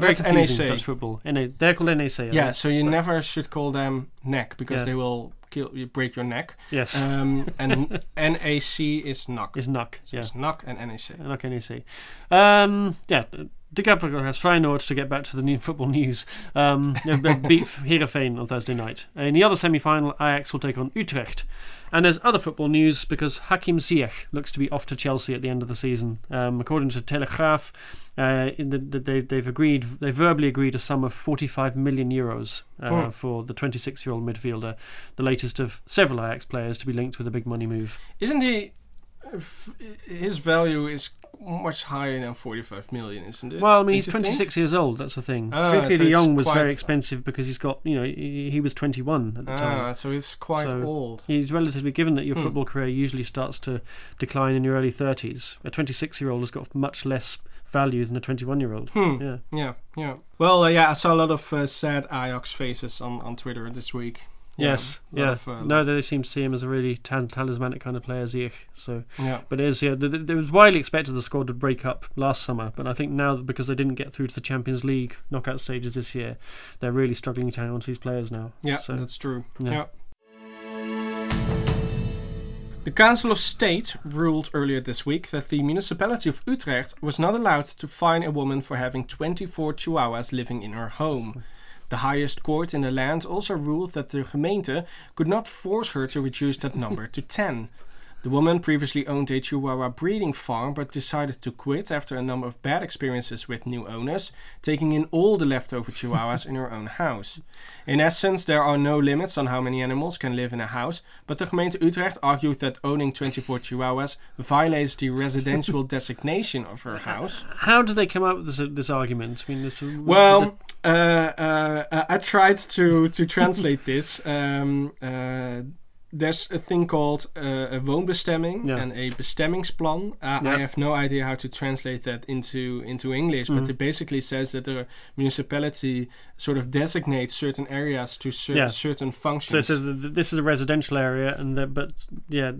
very that's confusing, NAC. Dutch football. NA, they're called NAC. I yeah, think. so you But- never should call them neck because they will kill you break your neck. Yes, Um, and NAC is knock. is NUC. So Yeah. it's knock and NAC. NUC NAC. Um, yeah. De Gabber has Feyenoord to get back to the new football news. Um, beat Heerenveen on Thursday night. In the other semi-final, Ajax will take on Utrecht. And there's other football news because Hakim Ziyech looks to be off to Chelsea at the end of the season. Um, according to Telegraaf, uh, in the, the, they, they've agreed, they verbally agreed a sum of 45 million euros uh, Hmm. for the 26-year-old midfielder, the latest of several Ajax players to be linked with a big money move. Isn't he? f- His value is much higher than 45 million, isn't it? Well, I mean, he's you think? 26 years old. That's the thing. Ah, Frenkie so de Jong was very expensive because he's got, you know, he, he was 21 at the time. Ah, so he's quite So- old. He's relatively given that your Hmm. football career usually starts to decline in your early 30s. A 26 year old has got much less value than a 21 year old. Hmm. Yeah. Yeah, yeah. Well, uh, yeah, I saw a lot of uh, sad Ajax faces on, on Twitter this week. Yeah, yes. lot Yeah. of, uh, no, they seem to see him as a really tan- talismanic kind of player, Ziyech. So, Yeah. but it is yeah. th- th- It was widely expected the squad would break up last summer, but I think now that because they didn't get through to the Champions League knockout stages this year, they're really struggling to hang on to these players now. Yeah, So, that's true. yeah. Yeah. The Council of State ruled earlier this week that the municipality of Utrecht was not allowed to fine a woman for having 24 chihuahuas living in her home. The highest court in the land also ruled that the gemeente could not force her to reduce that number to 10. The woman previously owned a Chihuahua breeding farm but decided to quit after a number of bad experiences with new owners, taking in all the leftover Chihuahuas in her own house. In essence, there are no limits on how many animals can live in a house, but the gemeente Utrecht argued that owning 24 Chihuahuas violates the residential designation of her house. How do they come up with this, this argument? I mean, this, Well, uh, uh, uh, I tried to to translate this. Um, uh, there's a thing called uh, a woonbestemming Yeah. and a bestemmingsplan. Uh, Yeah. I have no idea how to translate that into into English, but Mhm. it basically says that the municipality sort of designates certain areas to cer- Yeah. certain so functions. it says this is a residential area, and but yeah,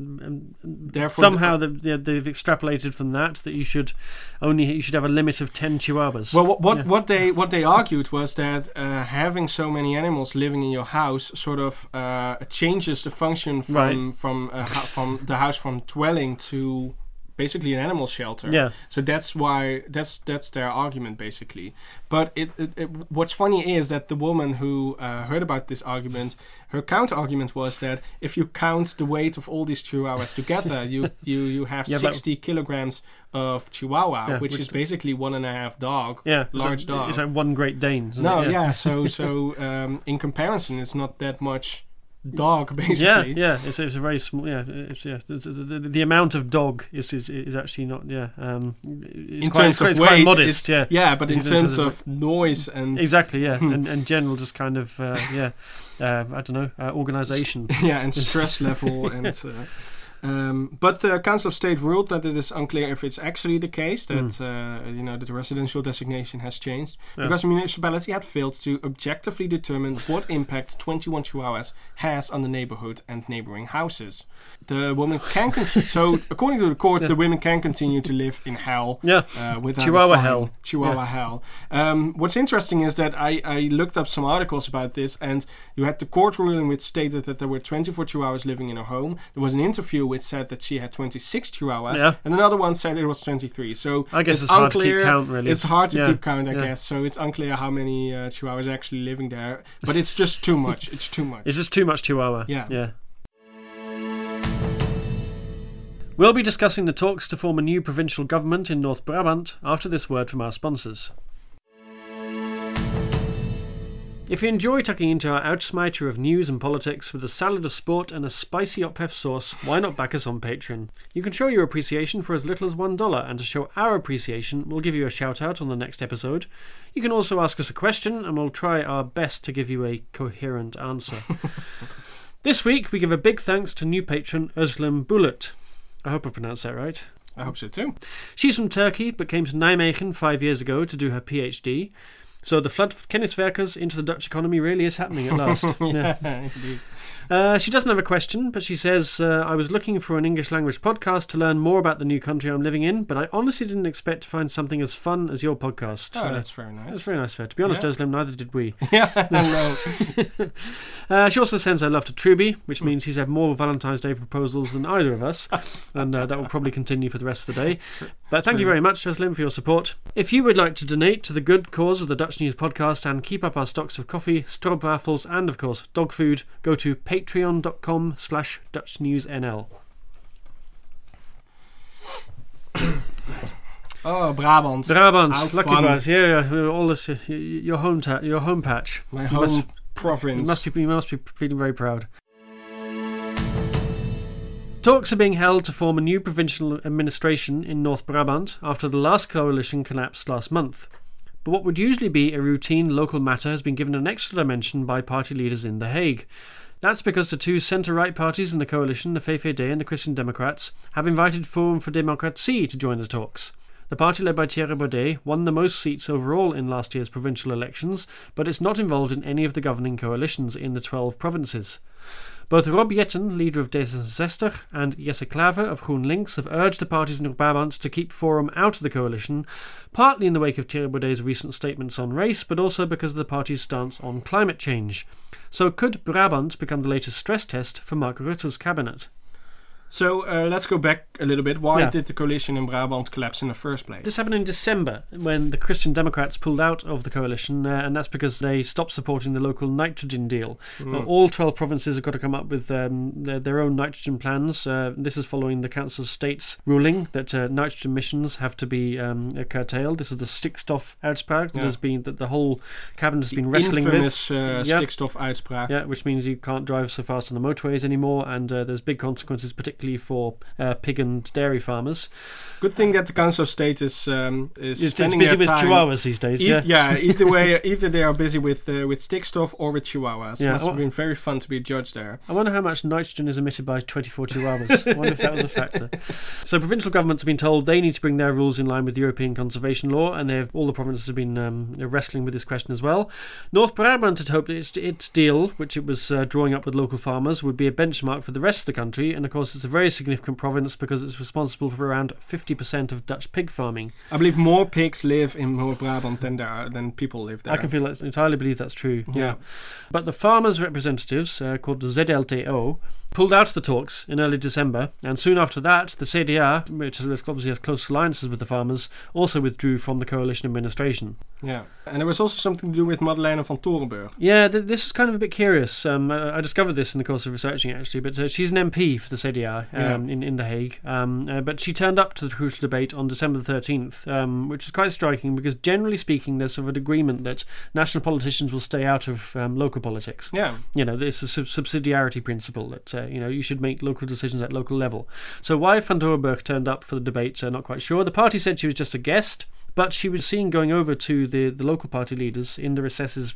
Therefore, somehow they've, yeah, they've extrapolated from that that you should only you should have a limit of ten chihuahuas. Well, what what, what they what they argued was that uh, having so many animals living in your house sort of uh, changes the function from Right. from from the house from dwelling to basically an animal shelter. yeah, So that's why that's that's their argument basically. But it, it, it what's funny is that the woman who uh, heard about this argument, her counter argument was that if you count the weight of all these chihuahuas together, you you you have Yeah, 60 kilograms of chihuahua, Yeah, which, which- is basically one and a half dog. yeah, Large dog. It's like one Great Dane. No, it? yeah. so so um, in comparison, it's not that much dog basically. yeah, yeah. it's, it's a very small. Yeah, it's, yeah. The, the, the, the amount of dog is is, is actually not. Yeah, um, it's In quite, terms it's, of quite weight, modest. Yeah, Yeah, but in In terms terms of- of noise and exactly. Yeah, Hmm. and, and general just kind of uh, yeah. Uh, I don't know uh, organization. yeah, and stress level and. Um, but the Council of State ruled that it is unclear if it's actually the case that uh, you know that the residential designation has changed Yeah. because the municipality had failed to objectively determine what impact 21 Chihuahuas has on the neighborhood and neighboring houses. The woman can continue. so, according to the court, Yeah. the women can continue to live in hell Yeah, uh, without Chihuahua hell. Chihuahua Yeah. hell. Um, what's interesting is that I, I looked up some articles about this, and you had the court ruling which stated that there were 24 Chihuahuas living in a home. There was an interview which said that she had 26 Chihuahuas, Yeah. and another one said it was 23. So I guess it's it's, hard to unclear. keep count. Really, It's hard to Yeah, keep count, I yeah. guess. So it's unclear how many uh, Chihuahuas actually living there, but it's just too much. It's too much. It's just too much Chihuahua. Yeah. Yeah. We'll be discussing the talks to form a new provincial government in North Brabant after this word from our sponsors. If you enjoy tucking into our uitsmijter of news and politics with a salad of sport and a spicy ophef sauce, why not back us on Patreon? You can show your appreciation for as little as $1, and to show our appreciation, we'll give you a shout out on the next episode. You can also ask us a question, and we'll try our best to give you a coherent answer. this week, we give a big thanks to new patron Özlem Bulut. I hope I pronounced that right. I hope so too. She's from Turkey, but came to Nijmegen five years ago to do her PhD. So the flood of kenniswerkers into the Dutch economy really is happening at last. yeah, indeed. Uh, she doesn't have a question, but she says, uh, I was looking for an English language podcast to learn more about the new country I'm living in, but I honestly didn't expect to find something as fun as your podcast. Oh, Uh, that's very nice. that's very nice, Fair. To be honest, Yeah. Özlem, neither did we. yeah, no. Uh, she also sends her love to Truby, which means he's had more Valentine's Day proposals than either of us, and uh, that will probably continue for the rest of the day. But thank you very much, Özlem, for your support. If you would like to donate to the good cause of the Dutch News podcast and keep up our stocks of coffee, stroopwafels, and of course dog food, go to patreon.com slash dutchnewsnl. Oh, Brabant. Brabant, How lucky fun. Brabant, yeah, yeah, all this, uh, your home, ta- your home patch. My You home must- You province. must be, you must be feeling very proud. Talks are being held to form a new provincial administration in North Brabant after the last coalition collapsed last month. But what would usually be a routine local matter has been given an extra dimension by party leaders in The Hague. That's because the two centre right parties in the coalition, the VVD and the Christian Democrats, have invited Forum for Democratie to join the talks. The party led by Thierry Baudet won the most seats overall in last year's provincial elections, but it's not involved in any of the governing coalitions in the 12 provinces. Both Rob Jetten, leader of D66, and Jesse Klaver of GroenLinks have urged the parties in Brabant to keep Forum out of the coalition, partly in the wake of Thierry recent statements on race, but also because of the party's stance on climate change. So could Brabant become the latest stress test for Mark Rutte's cabinet? So uh, let's go back a little bit. Why Yeah. did the coalition in Brabant collapse in the first place? This happened in December when the Christian Democrats pulled out of the coalition, uh, and that's because they stopped supporting the local nitrogen deal. Uh, all 12 provinces have got to come up with um, their, their own nitrogen plans. Uh, this is following the Council of State's ruling that uh, nitrogen emissions have to be um, uh, curtailed. This is the stikstofuitspraak that Yeah. has been that the whole cabinet has been wrestling with. Infamous uh, Yeah. stikstofuitspraak. Yeah, which means you can't drive so fast on the motorways anymore, and uh, there's big consequences, particularly for uh, pig and dairy farmers. Good thing that the Council of State is um, is It's, it's spending busy their with chihuahuas these days. E- yeah. yeah, either way, either they are busy with uh, with stikstof or with chihuahuas. Yeah, Must have been very fun to be a judge there. I wonder how much nitrogen is emitted by 24 chihuahuas. I wonder if that was a factor. So, provincial governments have been told they need to bring their rules in line with European conservation law, and they've, all the provinces have been um, wrestling with this question as well. North Brabant had hoped its, its deal, which it was uh, drawing up with local farmers, would be a benchmark for the rest of the country, and of course, it's a very significant province because it's responsible for around 50% of Dutch pig farming. I believe more pigs live in North Brabant than there are, than people live there. I can feel that's, entirely believe that's true. Yeah. But the farmers' representatives, uh, called the ZLTO, pulled out of the talks in early December, and soon after that, the CDA, which obviously has close alliances with the farmers, also withdrew from the coalition administration. Yeah, and there was also something to do with Madeleine van Toorenburg. Yeah, th- this is kind of a bit curious. Um, I I discovered this in the course of researching, actually, but uh, she's an MP for the CDA um, in, in The Hague. Um, uh, but she turned up to the crucial debate on December the 13th, um, which is quite striking because, generally speaking, there's sort of an agreement that national politicians will stay out of um, local politics. Yeah, you know, it's a sub- subsidiarity principle that uh, you know you should make local decisions at local level. So why Van Toorenburg turned up for the debate, uh, not quite sure. The party said she was just a guest, but she was seen going over to the the local party leaders in the recesses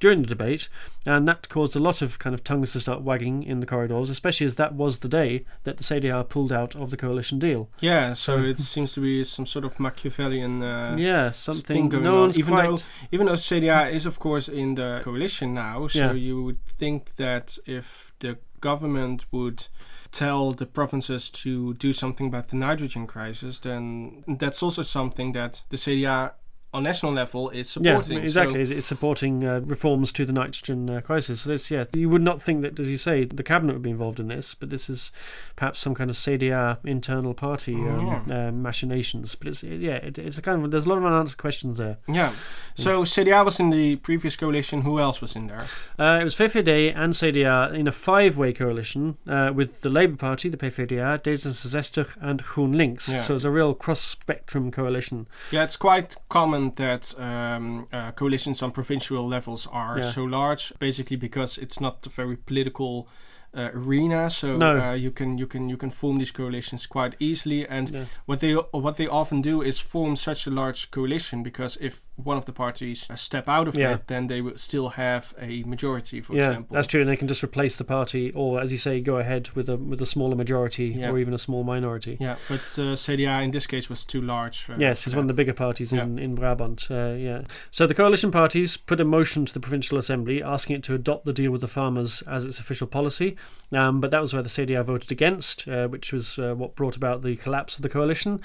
during the debate, and that caused a lot of kind of tongues to start wagging in the corridors, especially as that was the day that the CDA pulled out of the coalition deal. yeah. So So- it seems to be some sort of Machiavellian. Uh, yeah, thing something going no on, even though even though CDA is of course in the coalition now, so Yeah. you would think that if the government would tell the provinces to do something about the nitrogen crisis, then that's also something that the CDA on national level is supporting. Yeah, exactly. It's, it's supporting uh, reforms to the nitrogen uh, crisis. So this, yeah, you would not think that, as you say, the cabinet would be involved in this, but this is perhaps some kind of CDA internal party um, uh, machinations. But it's yeah, it, it's a kind of there's a lot of unanswered questions there. yeah. So CDA was in the previous coalition. Who else was in there? Uh, it was VVD and CDA in a five-way coalition uh, with the Labour Party, the PVDA, D66, and GroenLinks. Yeah. So it's a real cross-spectrum coalition. Yeah, it's quite common that um, uh, coalitions on provincial levels are Yeah. so large, basically because it's not a very political uh, arena. So No. uh, you can you can you can form these coalitions quite easily. And Yeah. what they what they often do is form such a large coalition because if one of the parties uh, step out of Yeah. it, then they will still have a majority. For yeah, example, that's true, and they can just replace the party, or as you say, go ahead with a with a smaller majority Yeah. or even a small minority. Yeah, but uh, CDA in this case was too large. For, Yes, it's one of the bigger parties in, in Brabant. Uh, yeah. So the coalition parties put a motion to the provincial assembly asking it to adopt the deal with the farmers as its official policy, um, but that was where the CDA voted against, uh, which was uh, what brought about the collapse of the coalition.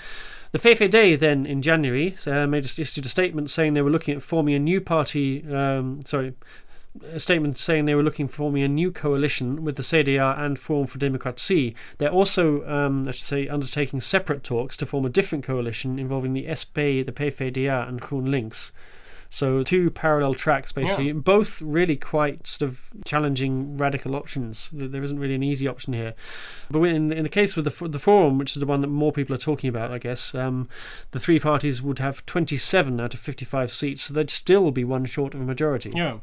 The VVD then in January uh, made a, issued a statement saying they were looking at forming a new party. Um, sorry. A statement saying they were looking for forming a new coalition with the CDA and Forum for Democratie. They're also, um, I should say, undertaking separate talks to form a different coalition involving the SP, the PVDA, and GroenLinks. So two parallel tracks, basically, both really quite sort of challenging radical options. There there isn't really an easy option here. But in, in the case with the the forum, which is the one that more people are talking about, I guess, um, the three parties would have 27 out of 55 seats, so they'd still be one short of a majority. Yeah.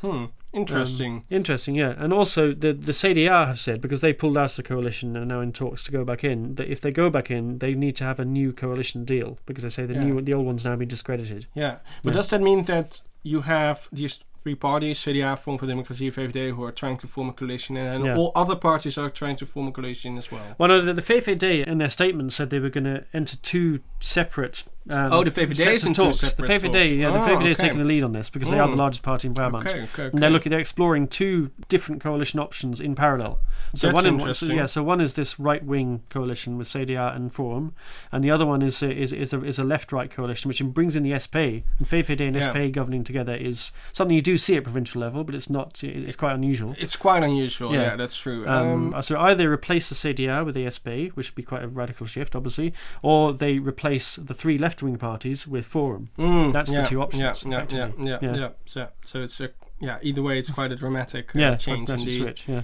Hmm. Interesting. Interesting, yeah. And also, the the CDA have said because they pulled out of the coalition and are now in talks to go back in. That if they go back in, they need to have a new coalition deal because they say the Yeah. new the old one's now been discredited. Yeah, but Yeah. does that mean that you have these three parties, CDA, Forum for Democratie, VVD, who are trying to form a coalition, and Yeah. all other parties are trying to form a coalition as well? Well, no, the, the VVD in their statement said they were going to enter two separate. Um, Oh, the VVD sets is of into talks. the VVD, talks. yeah, the Oh, VVD is taking the lead on this because they are the Mm. largest party in Brabant. Okay, okay, And they're looking, they're exploring two different coalition options in parallel. So That's one, in, so, interesting. yeah, so one is this right-wing coalition with CDA and Forum, and the other one is a, is is a, is a left-right coalition, which brings in the SP. And VVD and Yeah. SP governing together is something you do see at provincial level, but it's not. It's quite unusual. It's quite unusual. Yeah. Yeah, that's true. Um, Um, so either replace the CDA with the SP, which would be quite a radical shift, obviously, or they replace the three left-wing parties with Forum. mm, that's the two options, Yeah, yeah, yeah, yeah, Yeah. yeah. So, so it's a yeah. Either way, it's quite a dramatic uh, Yeah, change indeed. switch. Yeah.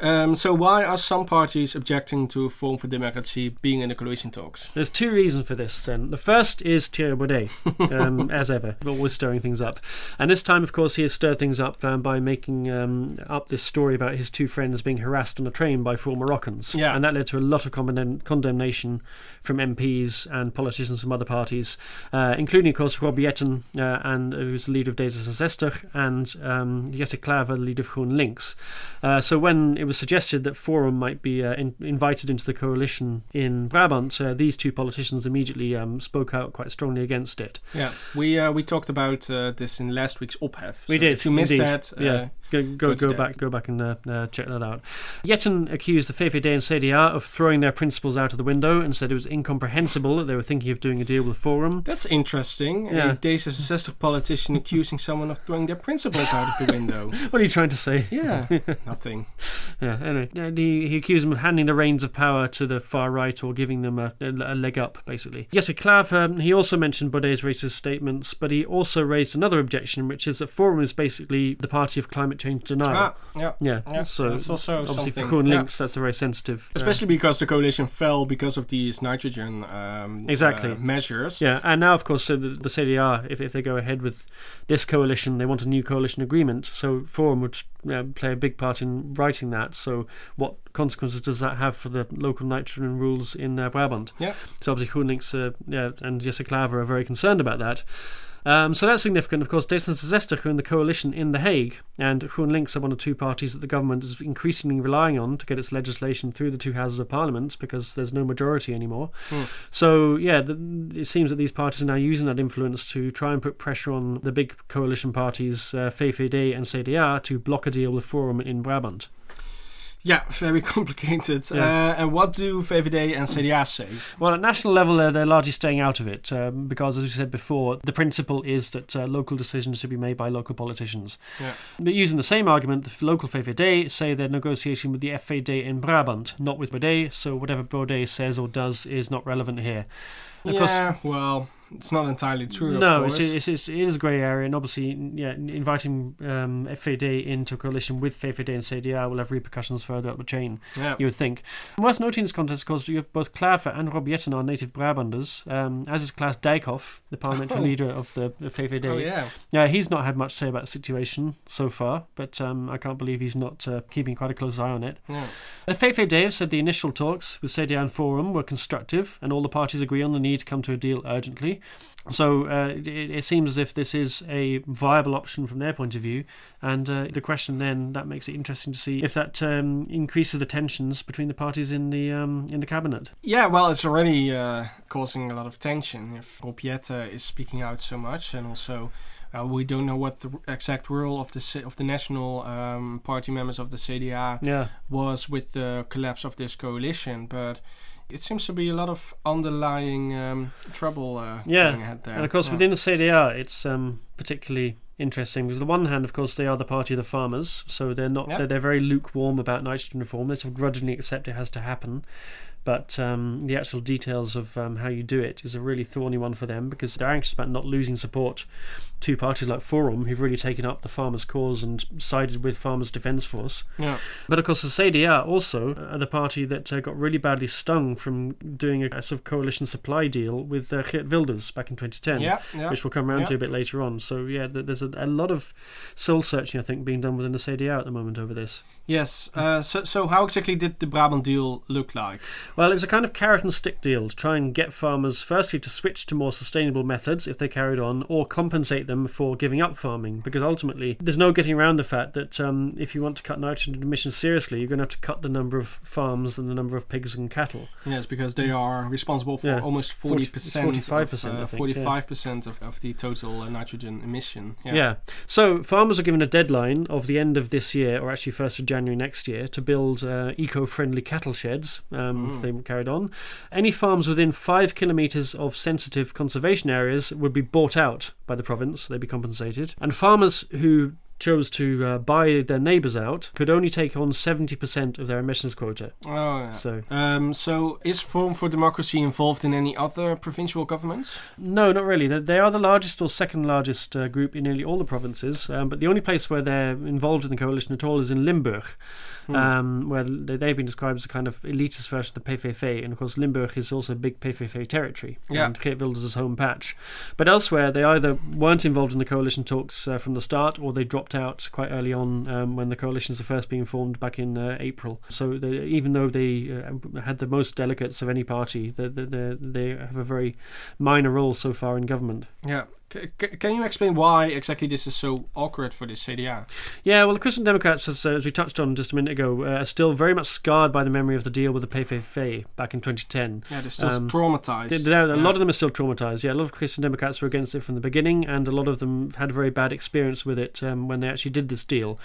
Um, so why are some parties objecting to Forum for Democracy being in the coalition talks? There's two reasons for this. Then the first is Thierry Baudet, um, as ever, always stirring things up. And this time, of course, he has stirred things up um, by making um, up this story about his two friends being harassed on a train by four Moroccans. Yeah. and that led to a lot of condemn- condemnation from MPs and politicians from other parties, uh, including, of course, Rob Jetten, uh, and who's the leader of D66, and um, Jesse Klaver, the leader of GroenLinks. Uh, so when it was suggested that Forum might be uh, in, invited into the coalition in Brabant, uh, these two politicians immediately um, spoke out quite strongly against it. Yeah, we uh, we talked about uh, this in last week's ophef. We So did. If you missed indeed. that, uh, yeah, go go, go go back, go back and uh, uh, check that out. Jetten accused the VVD and CDA of throwing their principles out of the window and said it was incomprehensible that they were thinking of doing a deal with Forum. That's interesting. Yeah. A D66 politician accusing someone of throwing their principles out of the window. What are you trying to say? Yeah, nothing. Yeah, anyway, he, he accused them of handing the reins of power to the far right or giving them a, a, a leg up, basically. Yes, Clav, um, he also mentioned Baudet's racist statements, but he also raised another objection, which is that Forum is basically the party of climate change denial. Ah, yeah. yeah, Yeah, so that's also obviously for something, GroenLinks, that's a very sensitive. uh, Especially because the coalition fell because of these nitrogen um, Exactly. uh, measures. Yeah, and now, of course, so the, the CDA, if, if they go ahead with this coalition, they want a new coalition agreement. So Forum would uh, play a big part in writing that. So, what consequences does that have for the local nitrogen rules in uh, Brabant? Yeah. So, obviously, GroenLinks uh, yeah, and Jesse Klaver are very concerned about that. Um, so that's significant. Of course, D66 are in the coalition in The Hague, and GroenLinks are one of two parties that the government is increasingly relying on to get its legislation through the two houses of parliament because there's no majority anymore. Hmm. So yeah, the, it seems that these parties are now using that influence to try and put pressure on the big coalition parties, uh, VVD and CDA, to block a deal with Forum in Brabant. Yeah, very complicated. Yeah. Uh, and what do VVD and CDA say? Well, at national level, uh, they're largely staying out of it um, because, as we said before, the principle is that uh, local decisions should be made by local politicians. Yeah. But using the same argument, the local VVD say they're negotiating with the FVD in Brabant, not with Baudet, so whatever Baudet says or does is not relevant here. Of course- yeah, well, it's not entirely true. of no, course. it's, it's, it's, it is a grey area, and obviously, yeah, inviting um, FVD into a coalition with VVD and CDA will have repercussions further up the chain. yeah. You would think. And worth noting in this context, of course, you have both Klaver and Rob Jetten are native Brabanders, um, as is Klaas Dijkhoff, the parliamentary Oh. leader of the, VVD. Oh yeah. Yeah, he's not had much to say about the situation so far, but um, I can't believe he's not uh, keeping quite a close eye on it. Yeah. The VVD have said the initial talks with CDA and Forum were constructive, and all the parties agree on the need to come to a deal urgently. So uh, it, it seems as if this is a viable option from their point of view, and uh, the question then that makes it interesting to see if that um, increases the tensions between the parties in the um, in the cabinet. Yeah, well, it's already uh, causing a lot of tension if Jetten is speaking out so much, and also uh, we don't know what the exact role of the of the national um, party members of the CDA Yeah, was with the collapse of this coalition, but it seems to be a lot of underlying um, trouble uh, Yeah, going ahead there. and of course Yeah. within the CDA, it's um, particularly interesting because on the one hand, of course, they are the party of the farmers, so they're not Yeah. they're, they're very lukewarm about nitrogen reform. They sort of grudgingly accept it has to happen, but um, the actual details of um, how you do it is a really thorny one for them because they're anxious about not losing support to parties like Forum, who've really taken up the farmers' cause and sided with Farmers Defence Force. yeah, But of course, the CDA also are the party that uh, got really badly stung from doing a, a sort of coalition supply deal with uh, Geert Wilders back in 2010 yeah, yeah. which we'll come around Yeah. to a bit later on. So yeah, there's a, a lot of soul searching I think being done within the CDA at the moment over this. Yes. Uh, so, so how exactly did the Brabant deal look like? Well, it was a kind of carrot and stick deal to try and get farmers firstly to switch to more sustainable methods if they carried on, or compensate them for giving up farming. Because ultimately, there's no getting around the fact that um, if you want to cut nitrogen emissions seriously, you're going to have to cut the number of farms and the number of pigs and cattle. Yes, because they are responsible for Yeah. almost Forty- forty percent, 45%, I think, yeah. forty-five percent of, of the total uh, nitrogen emission. Yeah. Yeah. So farmers are given a deadline of the end of this year, or actually first of January next year, to build uh, eco-friendly cattle sheds. Um, If carried on, any farms within five kilometres of sensitive conservation areas would be bought out by the province. They'd be compensated, and farmers who chose to uh, buy their neighbours out could only take on 70% of their emissions quota. Oh, yeah. So, Um, so is Forum for Democracy involved in any other provincial governments? no, not really. They- are the largest or second largest uh, group in nearly all the provinces, um, but the only place where they're involved in the coalition at all is in Limburg. Hmm. um, where they- they've been described as a kind of elitist version of the PVV, and of course Limburg is also a big PVV territory, Yeah. and Geert Wilders' home patch. But elsewhere, they either weren't involved in the coalition talks uh, from the start, or they dropped out quite early on um, when the coalitions were first being formed back in uh, April. So they, even though they uh, had the most delegates of any party, they, they they have a very minor role so far in government. Yeah. C- can you explain why exactly this is so awkward for the CDA? Yeah, well, the Christian Democrats, as, uh, as we touched on just a minute ago, uh, are still very much scarred by the memory of the deal with the PVV back in 2010. Yeah, they're still Um, traumatized. They- A lot of them are still traumatized. Yeah, a lot of Christian Democrats were against it from the beginning, and a lot of them had a very bad experience with it um, when they actually did this deal.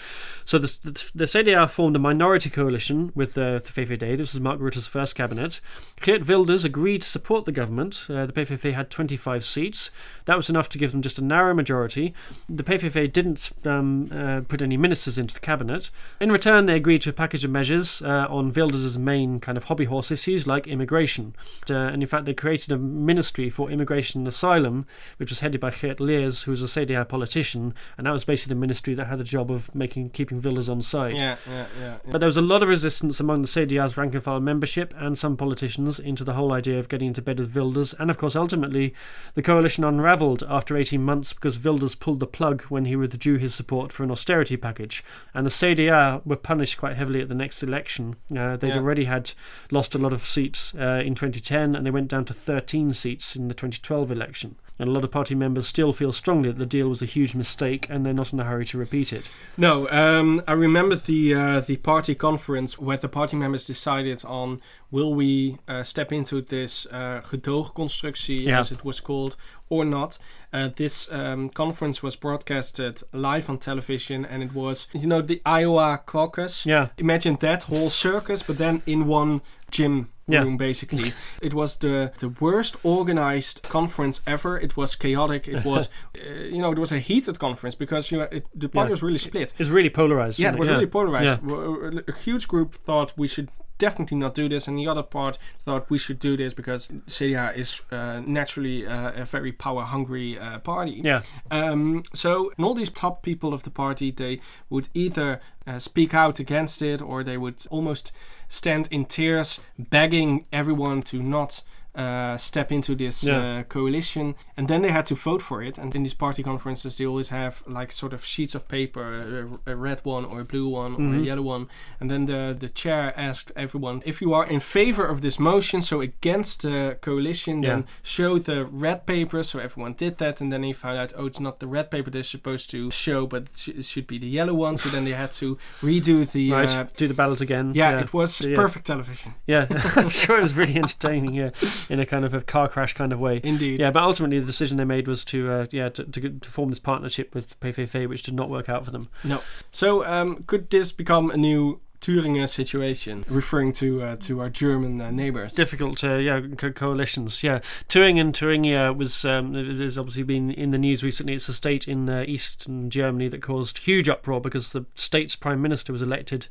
So the, the, the CDA formed a minority coalition with uh, the VVD. This was Mark Rutte's first cabinet. Geert Wilders agreed to support the government. Uh, the PVV had 25 seats. That was enough to give them just a narrow majority. The PVV didn't um, uh, put any ministers into the cabinet. In return, they agreed to a package of measures uh, on Wilders' main kind of hobby horse issues like immigration. Uh, and in fact, they created a ministry for immigration and asylum, which was headed by Gerd Leers, who was a CDA politician, and that was basically the ministry that had the job of making keeping Wilders on side. Yeah, yeah, yeah. yeah. But there was a lot of resistance among the CDA's rank and file membership and some politicians into the whole idea of getting into bed with Wilders. And of course, ultimately, the coalition unravelled after 18 months because Wilders pulled the plug when he withdrew his support for an austerity package. And the CDA were punished quite heavily at the next election. Uh, they'd Yeah. already had lost a lot of seats uh, in 2010 and they went down to 13 seats in the 2012 election. And a lot of party members still feel strongly that the deal was a huge mistake and they're not in a hurry to repeat it. No, um, I remember the uh, the party conference where the party members decided on will we uh, step into this uh, gedoogconstructie, Yeah. as it was called, or not. Uh, this um, conference was broadcasted live on television, and it was you know the Iowa caucus. Yeah. Imagine that whole circus, but then in one gym Yeah. room basically. it was the the worst organized conference ever. It was chaotic. It was uh, you know it was a heated conference because you know, it, the party Yeah. was really split. It was really polarized. Yeah, it was really polarized. Yeah. W- A huge group thought we should definitely not do this, and the other part thought we should do this because CDA is uh, naturally uh, a very power-hungry uh, party. Yeah. Um, so, and all these top people of the party, they would either uh, speak out against it, or they would almost stand in tears, begging everyone to not uh, step into this Yeah. uh, coalition, and then they had to vote for it. And in these party conferences, they always have like sort of sheets of paper, a, a red one or a blue one or a Mhm. yellow one, and then the the chair asked everyone if you are in favor of this motion, so against the coalition, then show the red paper. So everyone did that, and then he found out, oh, it's not the red paper they're supposed to show, but it, sh- it should be the yellow one. So then they had to redo the. right. Uh, do the ballot again. yeah, it was Yeah. perfect television, Yeah, I'm sure it was really entertaining. Yeah, in a kind of a car crash kind of way. indeed. Yeah, but ultimately the decision they made was to uh, yeah to, to, to form this partnership with PVV, which did not work out for them. No. So, um, could this become a new Thuringen situation, referring to uh, to our German uh, neighbors? Difficult, uh, yeah, co- coalitions. Yeah, Turing and Thuringia was um, there's obviously been in the news recently. It's a state in uh, eastern Germany that caused huge uproar because the state's prime minister was elected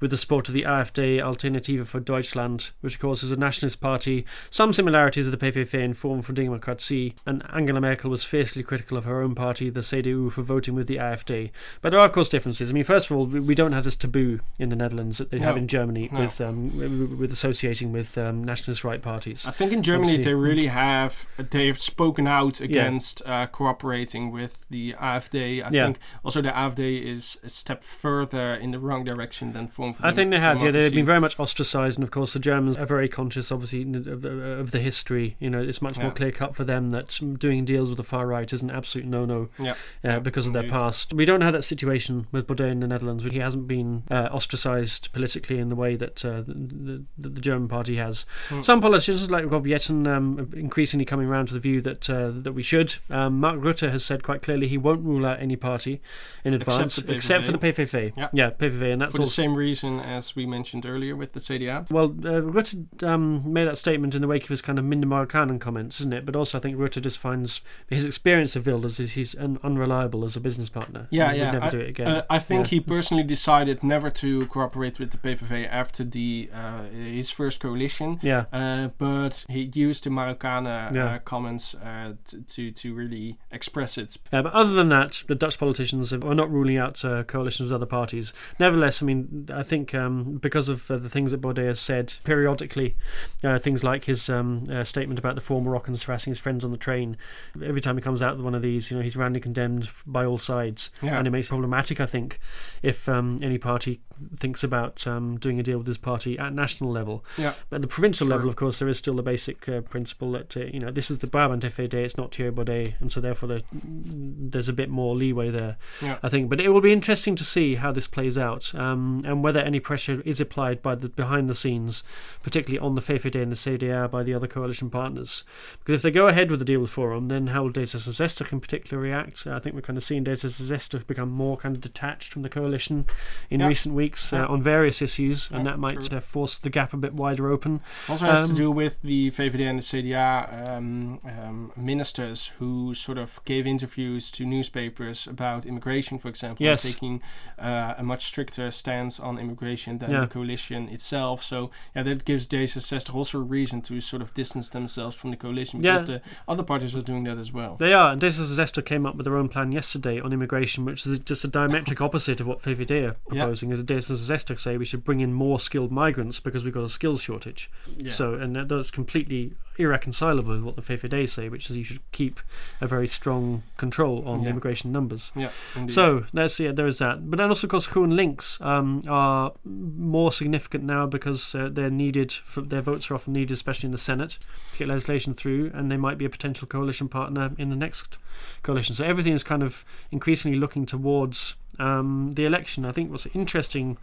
with the support of the AfD Alternative for Deutschland, which of course is a nationalist party. Some similarities of the PVV in Forum for Democratie, and Angela Merkel was fiercely critical of her own party, the CDU, for voting with the AfD. But there are of course differences. I mean, first of all, we don't have this taboo in the Netherlands that they have in Germany No. with um, with associating with um, nationalist right parties. I think in Germany Obviously. they really have they've spoken out against uh, cooperating with the AfD. I Yeah. think also the AfD is a step further in the wrong direction than Forum for I think they have. Yeah, they've been very much ostracized, and of course the Germans are very conscious, obviously, of the, of the history. You know, it's much more Yeah. clear cut for them that doing deals with the far right is an absolute no no. Yeah. uh, Yeah, because of their past. We don't have that situation with Baudet in the Netherlands. Where he hasn't been uh, ostracized politically in the way that uh, the, the, the German party has. Hmm. Some politicians, like Rob Jetten, um, increasingly coming around to the view that uh, that we should. Um, Mark Rutte has said quite clearly he won't rule out any party in advance, except for the PVV. Yeah. yeah PVV, and that's for the same reason as we mentioned earlier with the CDA. Well, uh, Rutte um, made that statement in the wake of his kind of minder Marokkanen comments, isn't it? But also, I think Rutte just finds his experience of Wilders is he's un- unreliable as a business partner. Yeah, yeah. Never I, do it again. uh, I think Yeah. he personally decided never to cooperate with the PVV after the uh, his first coalition. yeah. Uh, but he used the Marokkanen Yeah. uh, comments uh, t- to to really express it. Uh, but other than that, the Dutch politicians are not ruling out uh, coalitions with other parties. Nevertheless, I mean, I think um, because of uh, the things that Baudet has said periodically, uh, things like his um, uh, statement about the four Moroccans harassing his friends on the train, every time he comes out with one of these, you know, he's roundly condemned by all sides. Yeah. And it makes it problematic, I think, if um, any party thinks about um, doing a deal with his party at national level. Yeah. But at the provincial Sure. level, of course, there is still the basic uh, principle that, uh, you know, this is the Brabant FAD, it's not Thierry Baudet, and so therefore there, there's a bit more leeway there, Yeah. I think. But it will be interesting to see how this plays out um, and whether any pressure is applied by the behind the scenes, particularly on the FFD and the CDA by the other coalition partners. Because if they go ahead with the deal with Forum, then how will and Zester in particular react? I think we're kind of seeing and Zester become more kind of detached from the coalition in Yeah. recent weeks uh, uh, on various issues, and that might uh, force the gap a bit wider open. Also has to um, do with the VVD and the CDA um, um, ministers who sort of gave interviews to newspapers about immigration, for example, yes. taking uh, a much stricter stance on immigration than yeah. the coalition itself. So yeah, that gives D66 also a reason to sort of distance themselves from the coalition because yeah. the other parties are doing that as well. They are, and D66 came up with their own plan yesterday on immigration, which is just a diametric opposite of what VVD are proposing. Yeah. As a D66 Leicester say we should bring in more skilled migrants because we've got a skills shortage. Yeah. So, and that, that's completely irreconcilable with what the VVD say, which is you should keep a very strong control on yeah. immigration numbers. Yeah, indeed. So let's yeah, there is that. But then also, of course, GroenLinks um, are more significant now because uh, they're needed. For, their votes are often needed, especially in the Senate, to get legislation through, and they might be a potential coalition partner in the next coalition. So everything is kind of increasingly looking towards um, the election. I think what's interesting.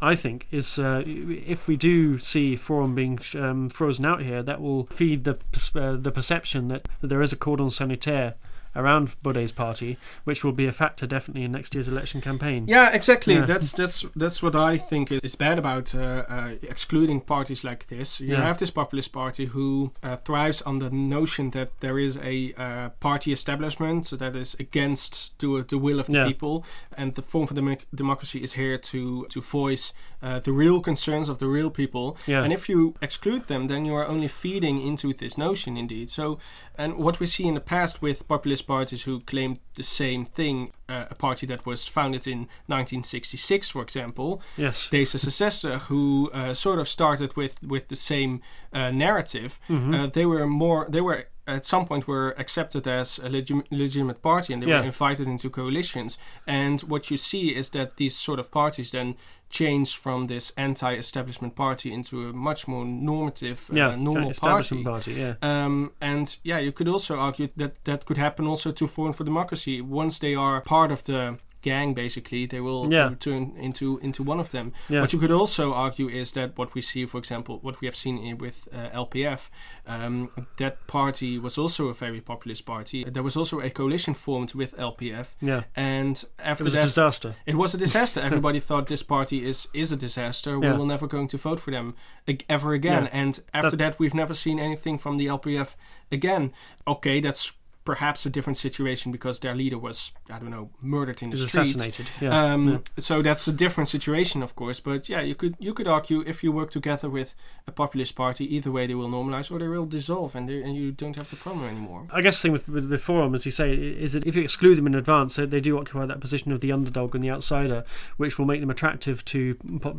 I think is uh, if we do see Forum being um, frozen out here, that will feed the uh, the perception that, that there is a cordon sanitaire around Baudet's party, which will be a factor definitely in next year's election campaign. Yeah, exactly. Yeah. That's that's that's what I think is, bad about uh, uh, excluding parties like this. You Yeah. have this populist party who uh, thrives on the notion that there is a uh, party establishment that is against the, the will of the Yeah. people, and the Forum for Demo- Democracy is here to to voice uh, the real concerns of the real people. Yeah. And if you exclude them, then you are only feeding into this notion, indeed. So, and what we see in the past with populist parties who claimed the same thing, uh, a party that was founded in 1966, for example, Yes. Deze Successor, who uh, sort of started with with the same uh, narrative, Mhm. uh, they were more they were at some point were accepted as a legim- legitimate party and they Yeah. were invited into coalitions and what you see is that these sort of parties then changed from this anti-establishment party into a much more normative yeah. uh, normal party party. Yeah. um, and yeah, you could also argue that that could happen also to Forum for Democracy. Once they are part of the gang, basically, they will Yeah. turn into into one of them. Yeah. What you could also argue is that what we see, for example, what we have seen in, with uh, LPF, um, that party was also a very populist party. There was also a coalition formed with LPF, Yeah. and It after was a that, disaster. it was a disaster. Everybody thought this party is is a disaster. We will never going to vote for them ag- ever again. And after that, we've never seen anything from the LPF again. Okay, that's perhaps a different situation because their leader was I don't know murdered in the was streets. assassinated. Yeah. Um, yeah. So that's a different situation, of course. But yeah, you could you could argue if you work together with a populist party, either way they will normalize or they will dissolve, and they, and you don't have the problem anymore. I guess the thing with, with the forum, as you say, is that if you exclude them in advance, they, they do occupy that position of the underdog and the outsider, which will make them attractive to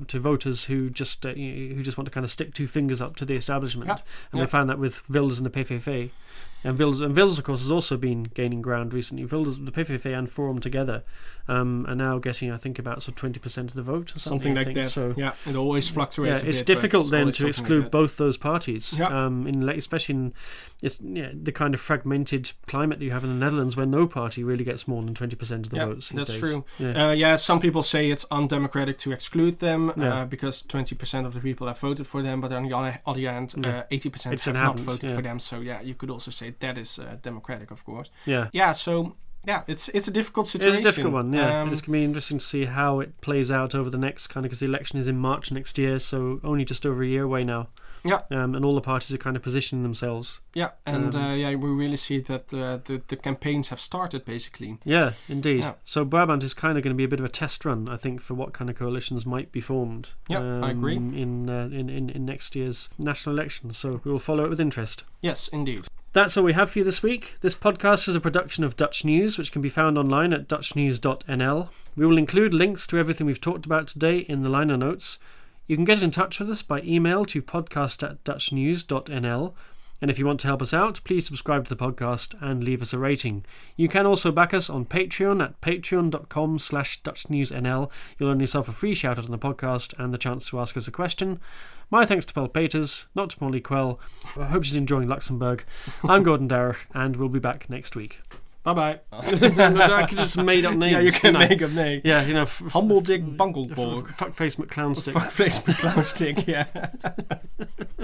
to voters who just uh, who just want to kind of stick two fingers up to the establishment. Yeah, And yeah. they found that with Wilders and the PVV. And Wilders, and Wilders, of course, has also been gaining ground recently. Wilders, the PVV and Forum together um, are now getting, I think, about sort of twenty percent of the vote or something, Something like that. So yeah, it always yeah, fluctuates. a it's bit, difficult it's then to something like exclude both those parties. Yeah. Um, in especially in it's yeah, the kind of fragmented climate that you have in the Netherlands, where no party really gets more than twenty percent of the Yeah, votes. that's days. true. Yeah. Uh, yeah, some people say it's undemocratic to exclude them Yeah. uh, because 20% of the people have voted for them, but on the other, hand, Yeah. uh, 80% 80% have not voted yeah. for them. So yeah, you could also say that is uh, democratic, of course. yeah. Yeah, so yeah, it's it's a difficult situation. It's a difficult one, yeah. Um, it's going to be interesting to see how it plays out over the next kind of because the election is in March next year, so only just over a year away now. Yeah. Um, and all the parties are kind of positioning themselves. yeah, and um, uh, yeah, we really see that uh, the the campaigns have started basically. Yeah, indeed. Yeah. So Brabant is kind of going to be a bit of a test run, I think, for what kind of coalitions might be formed. Yeah, I agree. um, In, uh, in in in next year's national election. So we will follow it with interest. Yes, indeed. That's all we have for you this week. This podcast is a production of Dutch News, which can be found online at dutchnews.nl. We will include links to everything we've talked about today in the liner notes. You can get in touch with us by email to podcast at dutchnews.nl. And if you want to help us out, please subscribe to the podcast and leave us a rating. You can also back us on Patreon at patreon.com slash dutchnewsnl. You'll earn yourself a free shout out on the podcast and the chance to ask us a question. My thanks to Paul Peters, not to Molly Quell. I hope she's enjoying Luxembourg. I'm Gordon Darroch, and we'll be back next week. Bye bye. I could just made up names. yeah, you can couldn't make a name. Yeah, you know, f- Humble Dick f- Bunkelborg. Fuckface McClown stick. Fuck face McClown stick. Yeah.